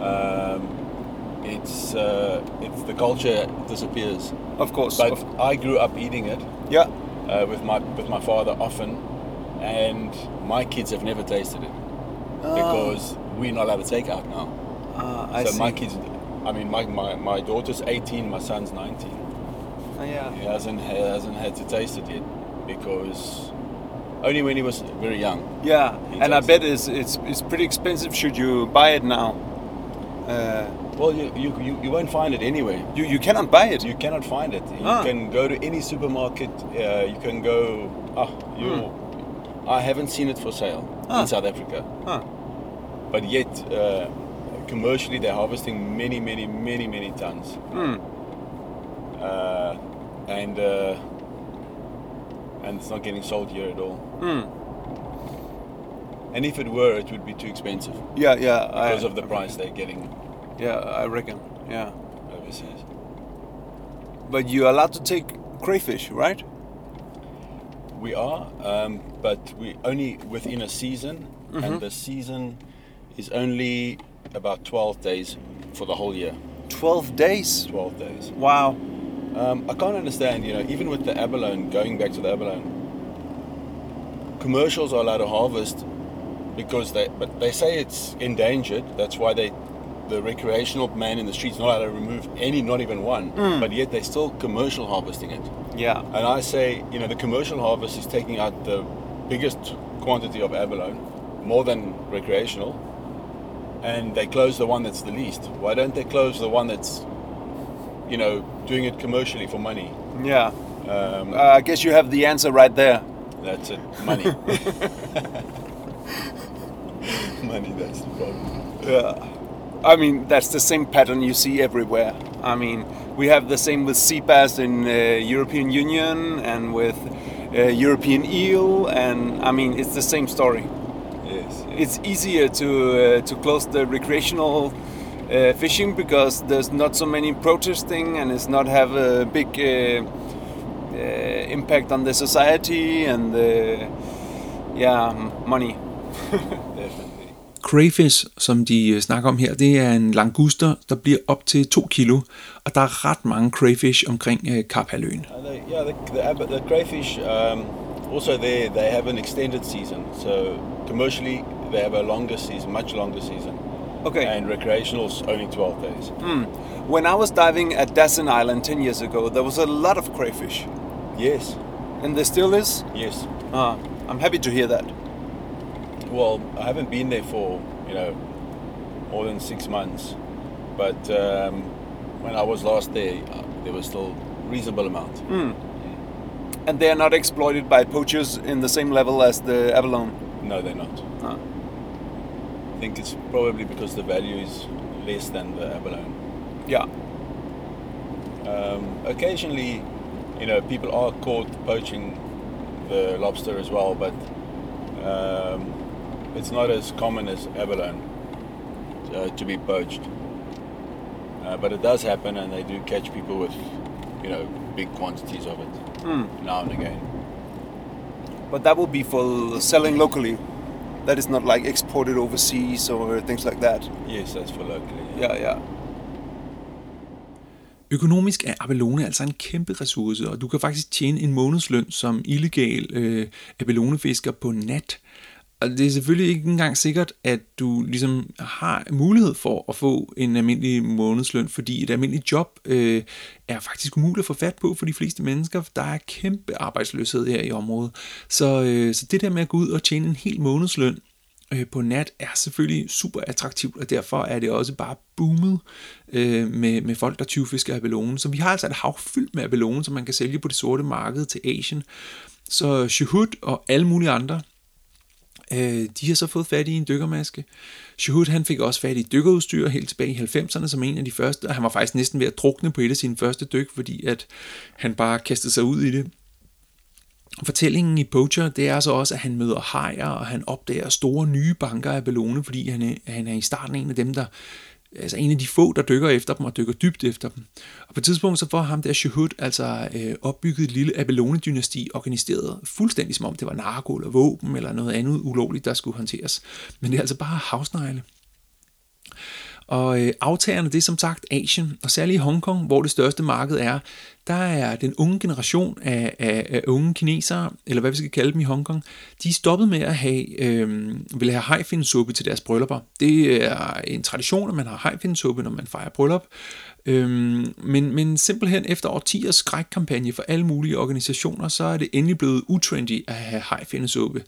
um, it's uh, it's the culture disappears. Of course. But of- I grew up eating it yeah. uh, with my with my father often, and my kids have never tasted it because we're not allowed to take out now. Ah, I so see. my kids, I mean, my, my, my daughter's 18, my son's 19. Ah, yeah. He hasn't he hasn't had to taste it yet because only when he was very young. Yeah, and I bet it's, it's it's pretty expensive. Should you buy it now? Uh, Well, you, you, you, you won't find it anyway. you you cannot buy it. You cannot find it. You Ah. can go to any supermarket. Uh, you can go. Ah, you. I haven't seen it for sale Hmm. Ah. in South Africa, Huh. but yet uh, commercially they're harvesting many, many, many, many tons. Hmm. Uh, and uh, and it's not getting sold here at all. Hmm. And if it were, it would be too expensive Yeah, yeah. because I, of the price they're getting Yeah, I reckon. Yeah, overseas. but you're allowed to take crayfish, right? We are, um, but we only within a season, Mm-hmm. and the season is only about 12 days for the whole year. Twelve days. 12 days. Wow. Um, I can't understand, you know, even with the abalone, going back to the abalone, commercials are allowed to harvest because they, but they say it's endangered. That's why they, the recreational man in the streets not allowed to remove any, not even one. But yet they're still commercial harvesting it. Yeah. And I say, you know, the commercial harvest is taking out the biggest quantity of abalone, more than recreational, and they close the one that's the least. Why don't they close the one that's, you know, doing it commercially for money? Yeah. Um, Uh, I guess you have the answer right there. that's it, *laughs* money. *laughs* money, that's the problem. Yeah. I mean, that's the same pattern you see everywhere. I mean, we have the same with sea bass in uh, European Union and with uh, European eel, and I mean, it's the same story. Yes. It's easier to uh, to close the recreational uh, fishing because there's not so many protesting and it's not have a big uh, uh, impact on the society and the yeah money. *laughs* Crayfish, som de øh, snakker om her, det er en languster, der bliver op til 2 kilo, og der er ret mange crayfish omkring øh, Kaphaløen. Uh, yeah, the, the, the crayfish um, also there they have an extended season. So commercially they have a longer season, much longer season, Okay. and recreationals only 12 days. When I was diving at Dassin Island 10 years ago, there was a lot of crayfish. Yes, And there still is? yes. Ah, I'm happy to hear that. Well, I haven't been there for you know more than six months, but um, when I was last there, uh, there was still reasonable amount. And they are not exploited by poachers in the same level as the abalone. No, they're not. I think it's probably because the value is less than the abalone. Yeah. Um, occasionally, you know, people are caught poaching the lobster as well, but um, it's not as common as abalone uh, to be poached. Uh, but it does happen, and they do catch people with, you know, big quantities of it now and again. But that would be for selling locally. That is not like exported overseas or things like that. Yes, that's for locally. Yeah, yeah. Økonomisk er abelone altså en kæmpe ressource, og du kan faktisk tjene en månedsløn som illegal øh, abelonefisker på nat. Og det er selvfølgelig ikke engang sikkert, at du ligesom har mulighed for at få en almindelig månedsløn, fordi et almindeligt job øh, er faktisk umuligt at få fat på for de fleste mennesker. Der er kæmpe arbejdsløshed her i området. Så, øh, så det der med at gå ud og tjene en hel månedsløn, øh, på nat er selvfølgelig super attraktivt, og derfor er det også bare boomet øh, med, med folk, der tyvfisker abalone. Så vi har altså et hav fyldt med abalone, som man kan sælge på det sorte marked til Asien. Så Shahud og alle mulige andre, øh, de har så fået fat i en dykkermaske. Shahud han fik også fat i dykkerudstyr helt tilbage i 90'erne som en af de første, og han var faktisk næsten ved at drukne på et af sine første dyk, fordi at han bare kastede sig ud i det Fortællingen i Poacher, det er så også, at han møder hajer, og han opdager store nye banker af ballone, fordi han er, han er i starten en af dem, der altså en af de få, der dykker efter dem og dykker dybt efter dem. Og på et tidspunkt så får ham der Shehud altså øh, opbygget et lille Abelone-dynasti, organiseret fuldstændig som om det var narko eller våben eller noget andet ulovligt, der skulle håndteres. Men det er altså bare havsnegle. Og øh, aftagerne, det er som sagt Asien, og særligt i Hongkong, hvor det største marked er, der er den unge generation af, af, af unge kinesere, eller hvad vi skal kalde dem i Hongkong, de er stoppet med at have, øh, vil have hajfinsuppe til deres bryllupper. Det er en tradition, at man har hajfinsuppe, når man fejrer bryllup. Øhm, men, men simpelthen efter årtiers skrækkampagne for alle mulige organisationer, så er det endelig blevet utrendy at have hajfinsuppe.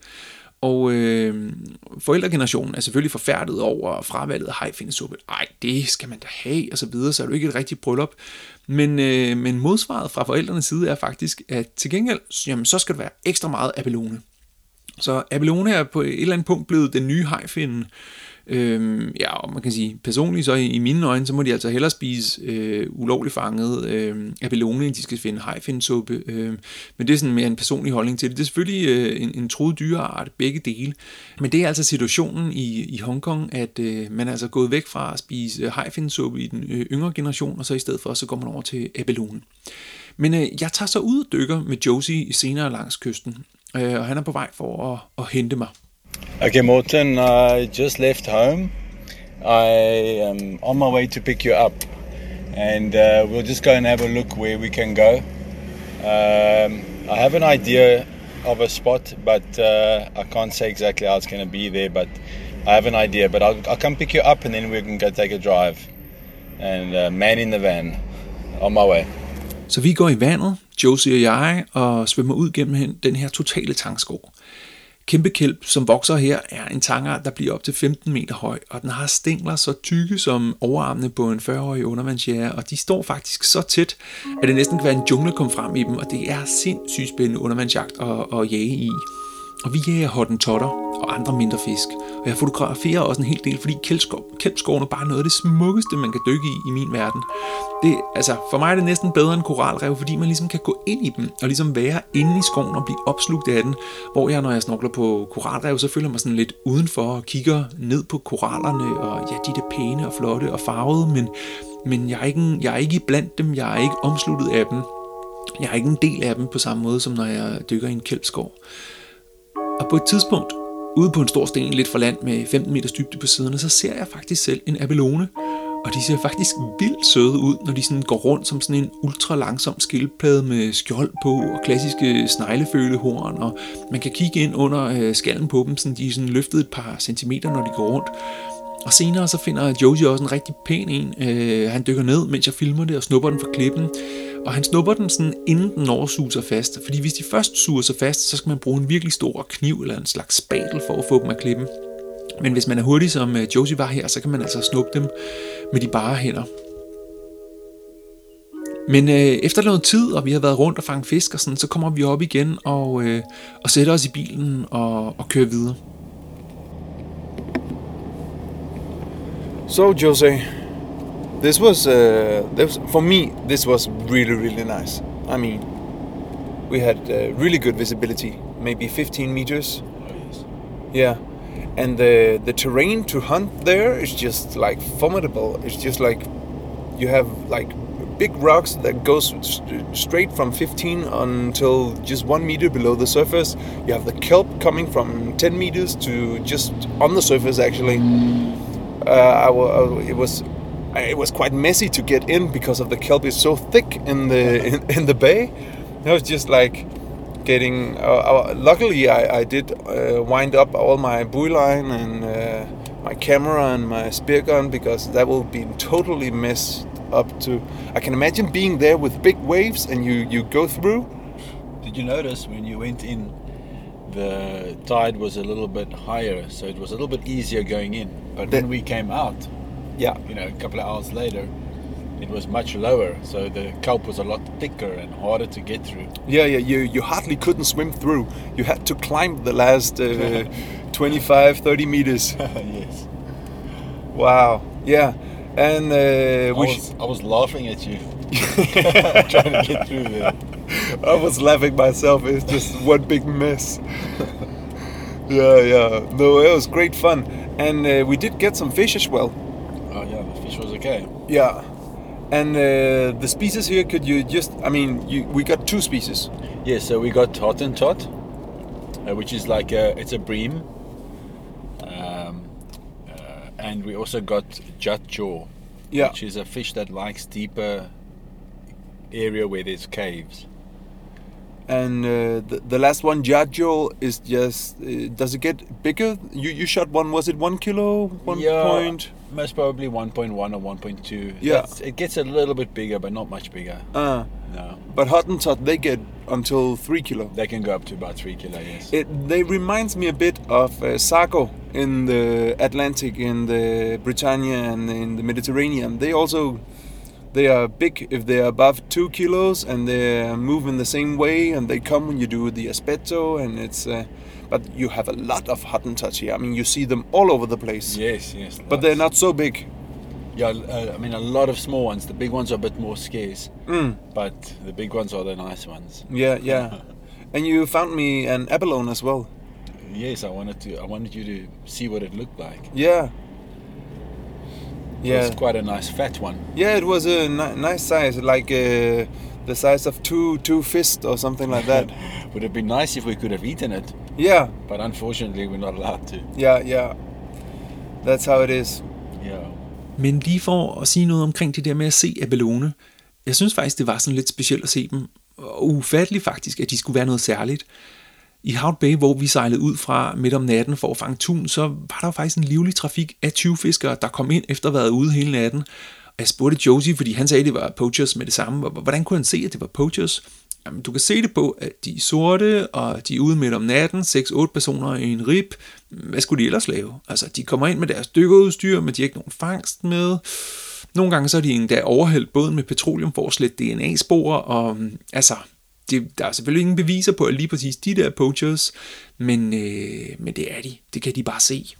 Og øh, forældregenerationen er selvfølgelig forfærdet over fravalget af hajfindesuppe. Ej, det skal man da have, og så videre, så er det ikke et rigtigt bryllup. Men, øh, men modsvaret fra forældrenes side er faktisk, at til gengæld, jamen, så skal der være ekstra meget abelone. Så abelone er på et eller andet punkt blevet den nye hajfinde. Øhm, ja, og man kan sige, personligt så i, i mine øjne, så må de altså hellere spise øh, ulovligt fanget øh, abelone, end de skal finde hajfinsuppe. Øh, men det er sådan mere en personlig holdning til det. Det er selvfølgelig øh, en, en truet dyreart, begge dele. Men det er altså situationen i, i Hongkong, at øh, man er altså gået væk fra at spise øh, hajfinsuppe i den øh, yngre generation, og så i stedet for, så går man over til abelone. Men øh, jeg tager så ud og dykker med Josie senere langs kysten, øh, og han er på vej for at, at hente mig. Okay, Morten, I just left home. I am on my way to pick you up, and uh, we'll just go and have a look where we can go. Um, I have an idea of a spot, but uh, I can't say exactly how it's going to be there. But I have an idea. But I'll, I'll come pick you up, and then we can go take a drive. And uh, man in the van, on my way. Så vi går i vandet, Josie og jeg, og svømmer ud gennem den her totale tangskov. Kæmpekælp, som vokser her, er en tangart, der bliver op til 15 meter høj, og den har stængler så tykke som overarmene på en 40-årig undervandsjære, og de står faktisk så tæt, at det næsten kan være en jungle kom frem i dem, og det er sindssygt spændende undervandsjagt at, at jage i. Og vi jager hottentotter og andre mindre fisk. Og jeg fotograferer også en hel del, fordi kælpskoven er bare noget af det smukkeste, man kan dykke i i min verden. Det, altså, for mig er det næsten bedre end koralrev, fordi man ligesom kan gå ind i dem, og ligesom være inde i skoven og blive opslugt af den. Hvor jeg, når jeg snorkler på koralrev, så føler jeg mig sådan lidt udenfor og kigger ned på korallerne, og ja, de er pæne og flotte og farvede, men, men jeg, er ikke, jeg er ikke blandt dem, jeg er ikke omsluttet af dem. Jeg er ikke en del af dem på samme måde, som når jeg dykker i en kælpskov. Og på et tidspunkt, ude på en stor sten lidt for land med 15 meters dybde på siderne, så ser jeg faktisk selv en abelone. Og de ser faktisk vildt søde ud, når de sådan går rundt som sådan en ultra langsom skildpadde med skjold på og klassiske sneglefølehorn. Og man kan kigge ind under øh, skallen på dem, så de er sådan løftet et par centimeter, når de går rundt. Og senere så finder Josie også en rigtig pæn en. Øh, han dykker ned, mens jeg filmer det, og snupper den fra klippen. Og han snupper den sådan, inden den når suger sig fast. Fordi hvis de først suger sig fast, så skal man bruge en virkelig stor kniv eller en slags spatel for at få dem af klippen. Men hvis man er hurtig, som øh, Josie var her, så kan man altså snuppe dem med de bare hænder. Men øh, efter noget tid, og vi har været rundt og fanget fisk og sådan, så kommer vi op igen og, øh, og sætter os i bilen og, og kører videre. So, Jose, this was, uh, this, for me, this was really, really nice. I mean, we had uh, really good visibility, maybe 15 meters. Yeah, and the the terrain to hunt there is just like formidable. It's just like you have like big rocks that goes st- straight from 15 until just one meter below the surface. You have the kelp coming from 10 meters to just on the surface actually. Uh, w- it was it was quite messy to get in because of the kelp is so thick in the *laughs* in, in the bay. It was just like getting. Uh, uh, luckily, I, I did uh, wind up all my buoy line and uh, my camera and my spear gun because that will be totally messed up. To I can imagine being there with big waves and you you go through. Did you notice when you went in, the tide was a little bit higher, so it was a little bit easier going in. But The- when we came out, Yeah. you know, a couple of hours later, it was much lower, so the kelp was a lot thicker and harder to get through. Yeah, yeah. You you hardly couldn't swim through. You had to climb the last uh, *laughs* 25, 30 meters. *laughs* yes. Wow. Yeah. And uh, I was, I was laughing at you *laughs* trying to get through there. I was laughing myself. It's just one big mess. *laughs* yeah, yeah. No, it was great fun, and uh, we did get some fish as well. Oh yeah, the fish was okay. Yeah, and uh, the species here. Could you just? I mean, you, we got two species. Yeah, so we got Hottentot, uh, which is like a, it's a bream. Um, uh, and we also got Jutjaw, Yeah. which is a fish that likes deeper area where there's caves. And uh, the, the last one, Jajo, is just. Uh, does it get bigger? You you shot one. Was it one kilo? One Yeah. point. Most probably 1.1 or 1.2. Yeah. That's- it gets a little bit bigger, but not much bigger. Uh, No, but Hottentot they get until three kilo. they can go up to about three kilo. Yes. It they reminds me a bit of uh, Sago in the Atlantic, in the Britannia, and in the Mediterranean. They also they are big if they are above two kilos, and they move in the same way, and they come when you do the aspetto, and it's. Uh, but you have a lot of Hottentots here. I mean, you see them all over the place. yes, yes. But they're not so big. Yeah, uh, I mean a lot of small ones. The big ones are a bit more scarce, Mm, but the big ones are the nice ones. yeah, yeah. *laughs* and you found me an abalone as well. Yes, I wanted to. I wanted you to see what it looked like. Yeah. Yeah. It's quite a nice fat one. Yeah, it was a ni- nice size, like uh, the size of two two fists or something like that. *laughs* Would have been nice if we could have eaten it, yeah, but unfortunately we're not allowed to. yeah, yeah. That's how it is. Yeah. Men lige for at sige noget omkring det der med at se abelone. Jeg synes faktisk, det var sådan lidt specielt at se dem. Og ufatteligt faktisk, at de skulle være noget særligt. I Hout Bay, hvor vi sejlede ud fra midt om natten for at fange tun, så var der faktisk en livlig trafik af 20 fiskere, der kom ind efter at have været ude hele natten. Og jeg spurgte Josie, fordi han sagde, at det var poachers med det samme. Hvordan kunne han se, at det var poachers? Jamen, du kan se det på, at de er sorte, og de er ude midt om natten, 6-8 personer i en rib. Hvad skulle de ellers lave? Altså, de kommer ind med deres dykkerudstyr, men de har ikke nogen fangst med. Nogle gange så er de endda overhældt båden med petroleum for at slette DNA-spor, og altså, det, der er selvfølgelig ingen beviser på, at lige præcis de der poachers, men, øh, men det er de. Det kan de bare se.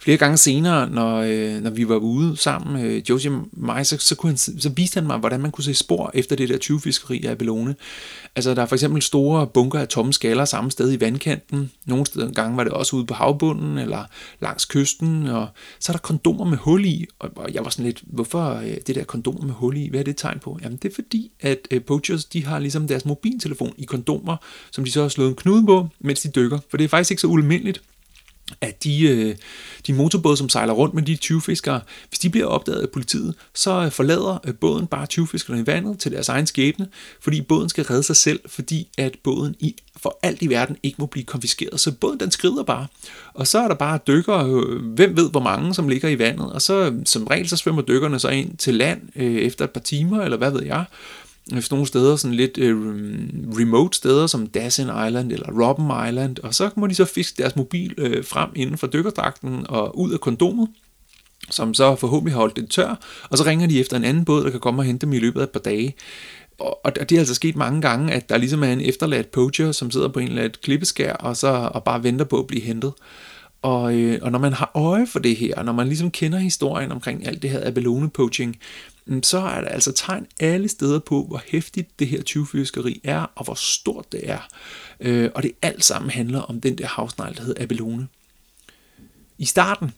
Flere gange senere, når, øh, når vi var ude sammen, øh, Josie og mig, så, så, kunne han, så viste han mig, hvordan man kunne se spor efter det der 20-fiskeri af Abelone. Altså, der er for eksempel store bunker af tomme skaller samme sted i vandkanten. Nogle steder gange var det også ude på havbunden eller langs kysten. Og så er der kondomer med hul i, og, og jeg var sådan lidt, hvorfor øh, det der kondomer med hul i? Hvad er det et tegn på? Jamen, det er fordi, at øh, poachers, de har ligesom deres mobiltelefon i kondomer, som de så har slået en knude på, mens de dykker. For det er faktisk ikke så ualmindeligt, at de, øh, de motorbåde, som sejler rundt med de 20 fiskere, hvis de bliver opdaget af politiet, så øh, forlader øh, båden bare 20 fiskerne i vandet til deres egen skæbne, fordi båden skal redde sig selv, fordi at båden i for alt i verden ikke må blive konfiskeret. Så båden den skrider bare. Og så er der bare dykkere, hvem ved hvor mange, som ligger i vandet. Og så som regel så svømmer dykkerne så ind til land øh, efter et par timer, eller hvad ved jeg hvis nogle steder, sådan lidt øh, remote steder, som Dassin Island eller Robben Island, og så må de så fiske deres mobil øh, frem inden for dykkerdragten og ud af kondomet, som så forhåbentlig har holdt det tør, og så ringer de efter en anden båd, der kan komme og hente dem i løbet af et par dage. Og, og det er altså sket mange gange, at der ligesom er en efterladt poacher, som sidder på en eller anden klippeskær, og så og bare venter på at blive hentet. Og, øh, og når man har øje for det her, og når man ligesom kender historien omkring alt det her abalone poaching, så er der altså tegn alle steder på, hvor hæftigt det her tyvfiskeri er, og hvor stort det er. Øh, og det alt sammen handler om den der havsnegl, der hedder abelone. I starten,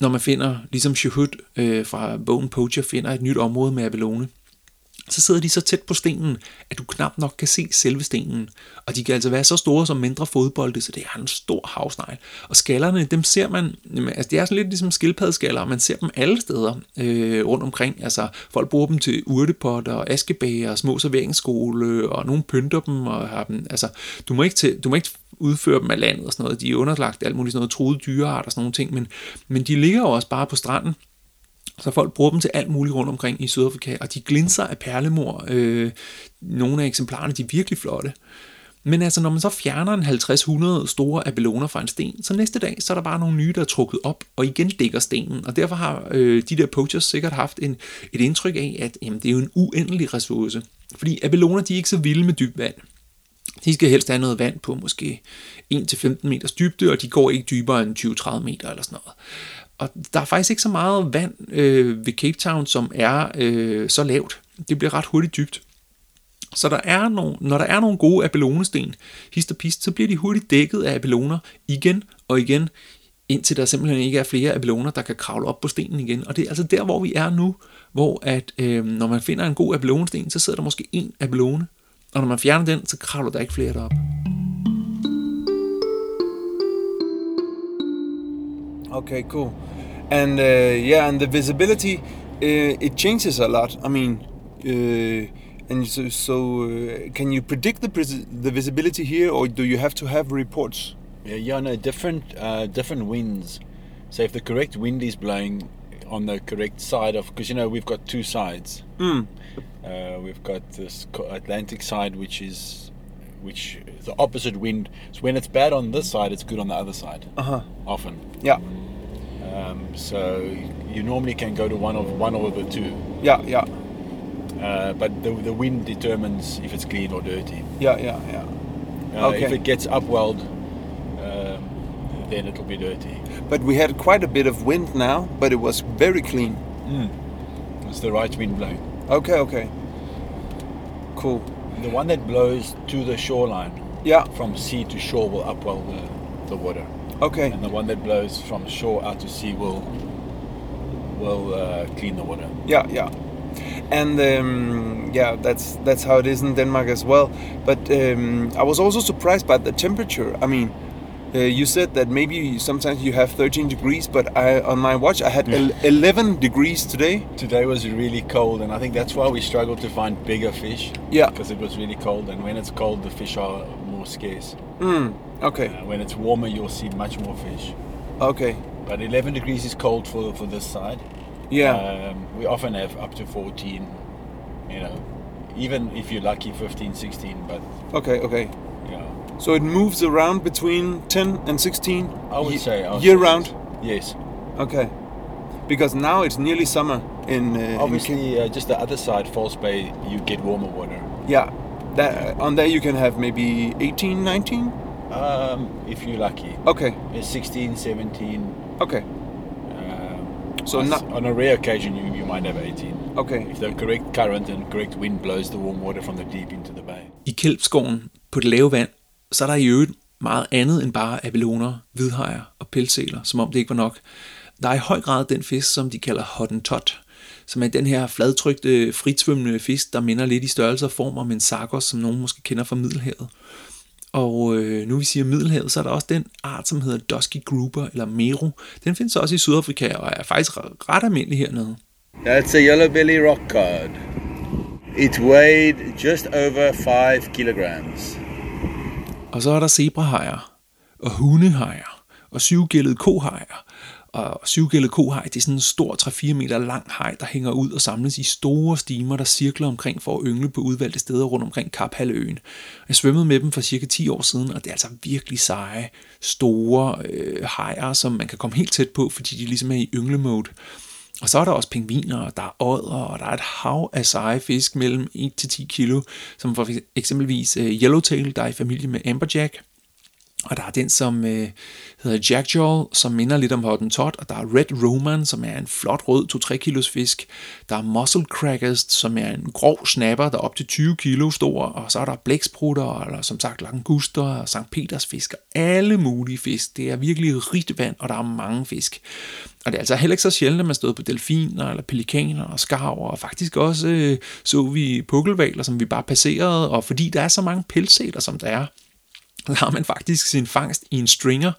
når man finder, ligesom Shahud øh, fra bogen Poacher, finder et nyt område med abelone, så sidder de så tæt på stenen, at du knap nok kan se selve stenen. Og de kan altså være så store som mindre fodbolde, så det er en stor havsnegl. Og skallerne, dem ser man, altså det er sådan lidt ligesom skildpaddeskaller, man ser dem alle steder øh, rundt omkring. Altså folk bruger dem til urtepotter, og askebager, og små serveringsskole, og nogen pynter dem, og har dem, altså du må ikke, til, du må ikke udføre dem af landet og sådan noget. De er underlagt alt muligt sådan noget truede dyreart og sådan nogle ting, men, men de ligger jo også bare på stranden så folk bruger dem til alt muligt rundt omkring i Sydafrika, og de glinser af perlemor. Øh, nogle af eksemplarerne, de er virkelig flotte. Men altså, når man så fjerner en 50-100 store abeloner fra en sten, så næste dag, så er der bare nogle nye, der er trukket op, og igen dækker stenen. Og derfor har øh, de der poachers sikkert haft en, et indtryk af, at jamen, det er jo en uendelig ressource. Fordi abeloner, de er ikke så vilde med dybt vand. De skal helst have noget vand på måske 1-15 meters dybde, og de går ikke dybere end 20-30 meter eller sådan noget og der er faktisk ikke så meget vand øh, ved Cape Town, som er øh, så lavt. Det bliver ret hurtigt dybt. Så der er nogle, når der er nogle gode abelonesten, hist og pist, så bliver de hurtigt dækket af abeloner igen og igen, indtil der simpelthen ikke er flere abeloner, der kan kravle op på stenen igen. Og det er altså der, hvor vi er nu, hvor at, øh, når man finder en god abelonesten, så sidder der måske en abelone, og når man fjerner den, så kravler der ikke flere derop. Okay, cool. And uh, yeah, and the visibility uh, it changes a lot. I mean, uh, and so, so uh, can you predict the the visibility here, or do you have to have reports? Yeah, yeah, no, different uh, different winds. So if the correct wind is blowing on the correct side of, because you know we've got two sides. Mm. Uh, we've got this Atlantic side, which is which the opposite wind. So when it's bad on this side, it's good on the other side. Uh huh. Often. Yeah. Um, so you normally can go to one of one or the two. Yeah, yeah. Uh, but the, the wind determines if it's clean or dirty. Yeah, yeah, yeah. Uh, okay. If it gets upwelled, um, then it'll be dirty. But we had quite a bit of wind now, but it was very clean. Mm. It's the right wind blowing. Okay, okay. Cool. The one that blows to the shoreline, yeah, from sea to shore, will upwell the, the water. Okay. And the one that blows from shore out to sea will will uh, clean the water. Yeah, yeah. And um, yeah, that's that's how it is in Denmark as well. But um, I was also surprised by the temperature. I mean, uh, you said that maybe sometimes you have 13 degrees, but I, on my watch I had yeah. 11 degrees today. Today was really cold, and I think that's why we struggled to find bigger fish. Yeah, because it was really cold, and when it's cold, the fish are more scarce. Mm. Okay. Uh, when it's warmer, you'll see much more fish. Okay. But 11 degrees is cold for for this side. Yeah. Um, we often have up to 14. You know, even if you're lucky, 15, 16. But okay, okay. Yeah. So it moves around between 10 and 16. I would say I would year say round. Yes. Okay. Because now it's nearly summer in. Uh, Obviously, in uh, just the other side, False Bay, you get warmer water. Yeah. That, on there you can have maybe 18, 19? Um, if you're lucky. Okay. It's 16, 17. Okay. Um, so not, on a rare occasion, you, you might have 18. Okay. If the correct current and correct wind blows the warm water from the deep into the bay. I Kelpskoven på det lave vand, så er der i øvrigt meget andet end bare abeloner, hvidhajer og pelssæler, som om det ikke var nok. Der er i høj grad den fisk, som de kalder hottentot, som er den her fladtrykte, fritsvømmende fisk, der minder lidt i størrelse og form om en sargos, som nogen måske kender fra Middelhavet. Og øh, nu vi siger Middelhavet, så er der også den art, som hedder Dusky Grouper, eller Meru. Den findes også i Sydafrika, og er faktisk ret almindelig hernede. That's a yellow belly rock cod. It weighed just over 5 kilograms. Og så er der zebrahajer, og hundehajer, og syvgældet kohajer, og syvgældet kohaj, det er sådan en stor 3-4 meter lang haj, der hænger ud og samles i store stimer, der cirkler omkring for at yngle på udvalgte steder rundt omkring Kaphalvøen. Jeg svømmede med dem for cirka 10 år siden, og det er altså virkelig seje, store øh, hajer, som man kan komme helt tæt på, fordi de ligesom er i ynglemode. Og så er der også pingviner, og der er ådder, og der er et hav af seje fisk mellem 1-10 kilo, som for eksempelvis øh, yellowtail, der er i familie med amberjack, og der er den, som øh, hedder Jackjaw, som minder lidt om Hottentot, og der er Red Roman, som er en flot rød 2-3 kilos fisk. Der er Muscle Crackers, som er en grov snapper, der er op til 20 kilo stor, og så er der blæksprutter, eller som sagt languster, og St. Peters fisk, og alle mulige fisk. Det er virkelig rigt vand, og der er mange fisk. Og det er altså heller ikke så sjældent, at man stod på delfiner, eller pelikaner og skarver, og faktisk også øh, så vi pukkelvaler, som vi bare passerede, og fordi der er så mange pelseler, som der er, *laughs* lader man faktisk sin fangst i en stringer,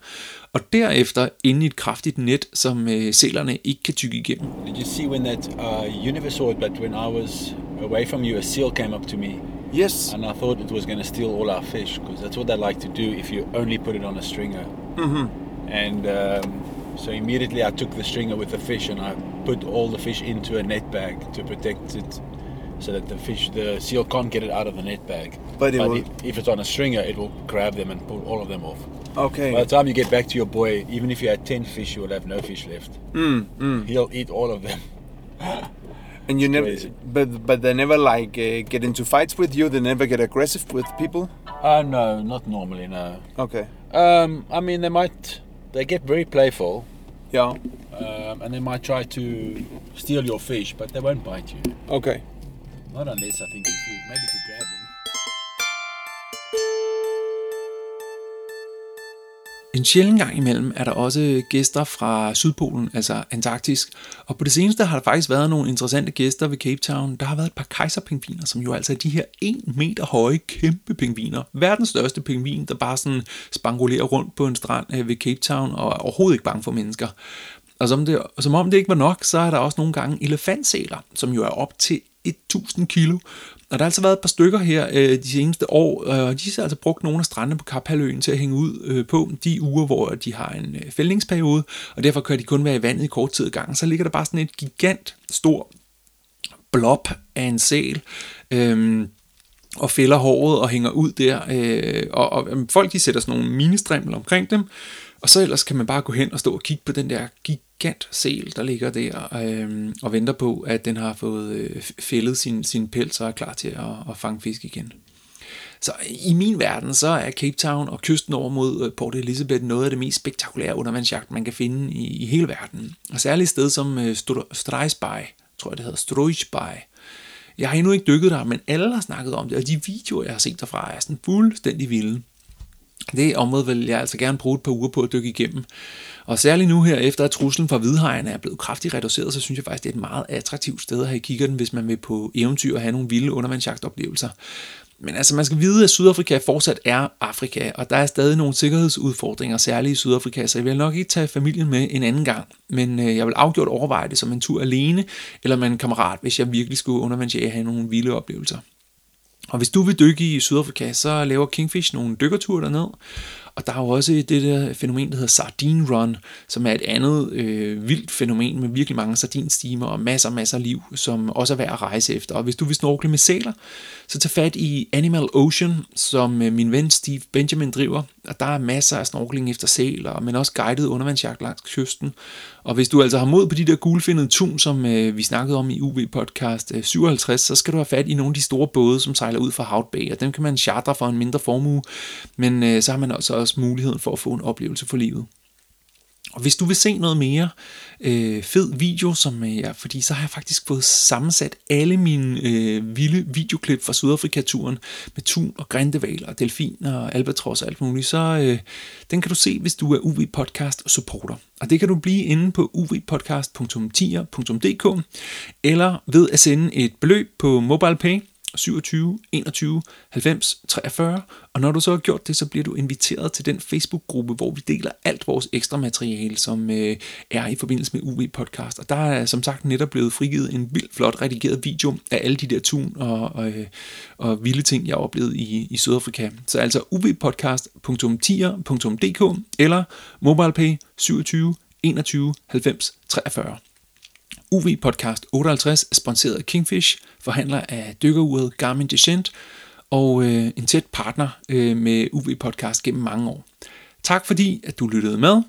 og derefter inde i et kraftigt net, som øh, selerne ikke kan tykke igennem. Did you see when that uh, you never saw it, but when I was away from you, a seal came up to me, Yes. and I thought it was going to steal all our fish because that's what they like to do if you only put it on a stringer. Mm-hmm. And um, so immediately I took the stringer with the fish and I put all the fish into a net bag to protect it, so that the fish, the seal, can't get it out of the net bag. But it will- if, if it's on a stringer, it will grab them and pull all of them off. Okay. By the time you get back to your boy, even if you had 10 fish, you will have no fish left. Mm, mm. He'll eat all of them. And you never, but but they never like uh, get into fights with you. They never get aggressive with people. Uh, no, not normally, no. Okay. Um, I mean, they might, they get very playful Yeah. um, and they might try to steal your fish, but they won't bite you. Okay. Not unless I think if you, maybe if you grab him. En sjælden gang imellem er der også gæster fra Sydpolen, altså Antarktis. Og på det seneste har der faktisk været nogle interessante gæster ved Cape Town. Der har været et par kejserpingviner, som jo altså er de her 1 meter høje kæmpe pingviner. Verdens største pingvin, der bare sådan spangulerer rundt på en strand øh, ved Cape Town og er overhovedet ikke bange for mennesker. Og som, det, som om det ikke var nok, så er der også nogle gange elefantsæler, som jo er op til 1000 kilo. Og der har altså været et par stykker her øh, de seneste år, øh, og de har altså brugt nogle af strandene på Kaphaløen til at hænge ud øh, på de uger, hvor de har en øh, fældningsperiode, og derfor kan de kun være i vandet i kort tid ad gangen. Så ligger der bare sådan et gigant stor blob af en sæl, øh, og fælder håret og hænger ud der. Øh, og, og øh, folk de sætter sådan nogle ministrimler omkring dem, og så ellers kan man bare gå hen og stå og kigge på den der gigant sel, der ligger der, øh, og venter på, at den har fået øh, fældet sin, sin pels og er klar til at, at fange fisk igen. Så i min verden, så er Cape Town og kysten over mod øh, Port Elizabeth noget af det mest spektakulære undervandsjagt, man kan finde i, i hele verden. Og særligt et sted som øh, Streisbay, tror jeg det hedder, Stroisbay. Jeg har endnu ikke dykket der, men alle har snakket om det, og de videoer, jeg har set derfra, er sådan fuldstændig vilde. Det område vil jeg altså gerne bruge et par uger på at dykke igennem. Og særligt nu her, efter at truslen fra hvidhajerne er blevet kraftigt reduceret, så synes jeg faktisk, det er et meget attraktivt sted at have i kikkerten, hvis man vil på eventyr og have nogle vilde undervandsjagtoplevelser. Men altså, man skal vide, at Sydafrika fortsat er Afrika, og der er stadig nogle sikkerhedsudfordringer, særligt i Sydafrika, så jeg vil nok ikke tage familien med en anden gang. Men øh, jeg vil afgjort overveje det som en tur alene, eller med en kammerat, hvis jeg virkelig skulle undervandsjage og have nogle vilde oplevelser. Og hvis du vil dykke i Sydafrika, så laver Kingfish nogle dykkerture derned. Og der er jo også det der fænomen, der hedder Sardine Run, som er et andet øh, vildt fænomen med virkelig mange sardinstimer og masser, og masser af liv, som også er værd at rejse efter. Og hvis du vil snorkle med sæler, så tag fat i Animal Ocean, som øh, min ven Steve Benjamin driver. Og der er masser af snorkling efter sæler, men også guidet undervandsjagt langs kysten. Og hvis du altså har mod på de der gulfindede tun, som øh, vi snakkede om i UV podcast øh, 57, så skal du have fat i nogle af de store både, som sejler ud fra Hout Bay, og dem kan man chartre for en mindre formue, men øh, så har man også, også muligheden for at få en oplevelse for livet. Og hvis du vil se noget mere øh, fed video, som øh, ja, fordi så har jeg faktisk fået sammensat alle mine øh, vilde videoklip fra Sydafrika-turen med tun og grindevaler og delfiner og albatros og alt muligt, så øh, den kan du se, hvis du er UV Podcast supporter. Og det kan du blive inde på uvpodcast.tier.dk eller ved at sende et beløb på MobilePay 27 21 90 43, og når du så har gjort det, så bliver du inviteret til den Facebook-gruppe, hvor vi deler alt vores ekstra materiale, som øh, er i forbindelse med UV Podcast. Og der er som sagt netop blevet frigivet en vildt flot redigeret video af alle de der tun og, og, øh, og vilde ting, jeg oplevede i, i Sydafrika. Så altså uvpodcast.tier.dk eller MobilePay 27 21 90 43. UV Podcast 58 er sponsoreret af Kingfish, forhandler af dykkeruret Garmin Descent og øh, en tæt partner øh, med UV Podcast gennem mange år. Tak fordi, at du lyttede med.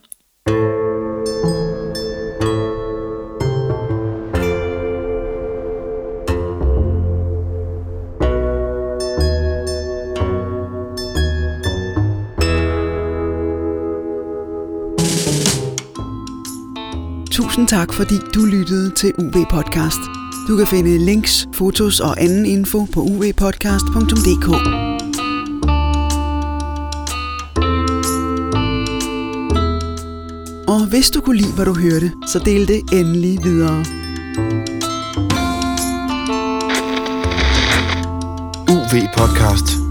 Tusind tak, fordi du lyttede til UV Podcast. Du kan finde links, fotos og anden info på uvpodcast.dk. Og hvis du kunne lide, hvad du hørte, så del det endelig videre. UV Podcast.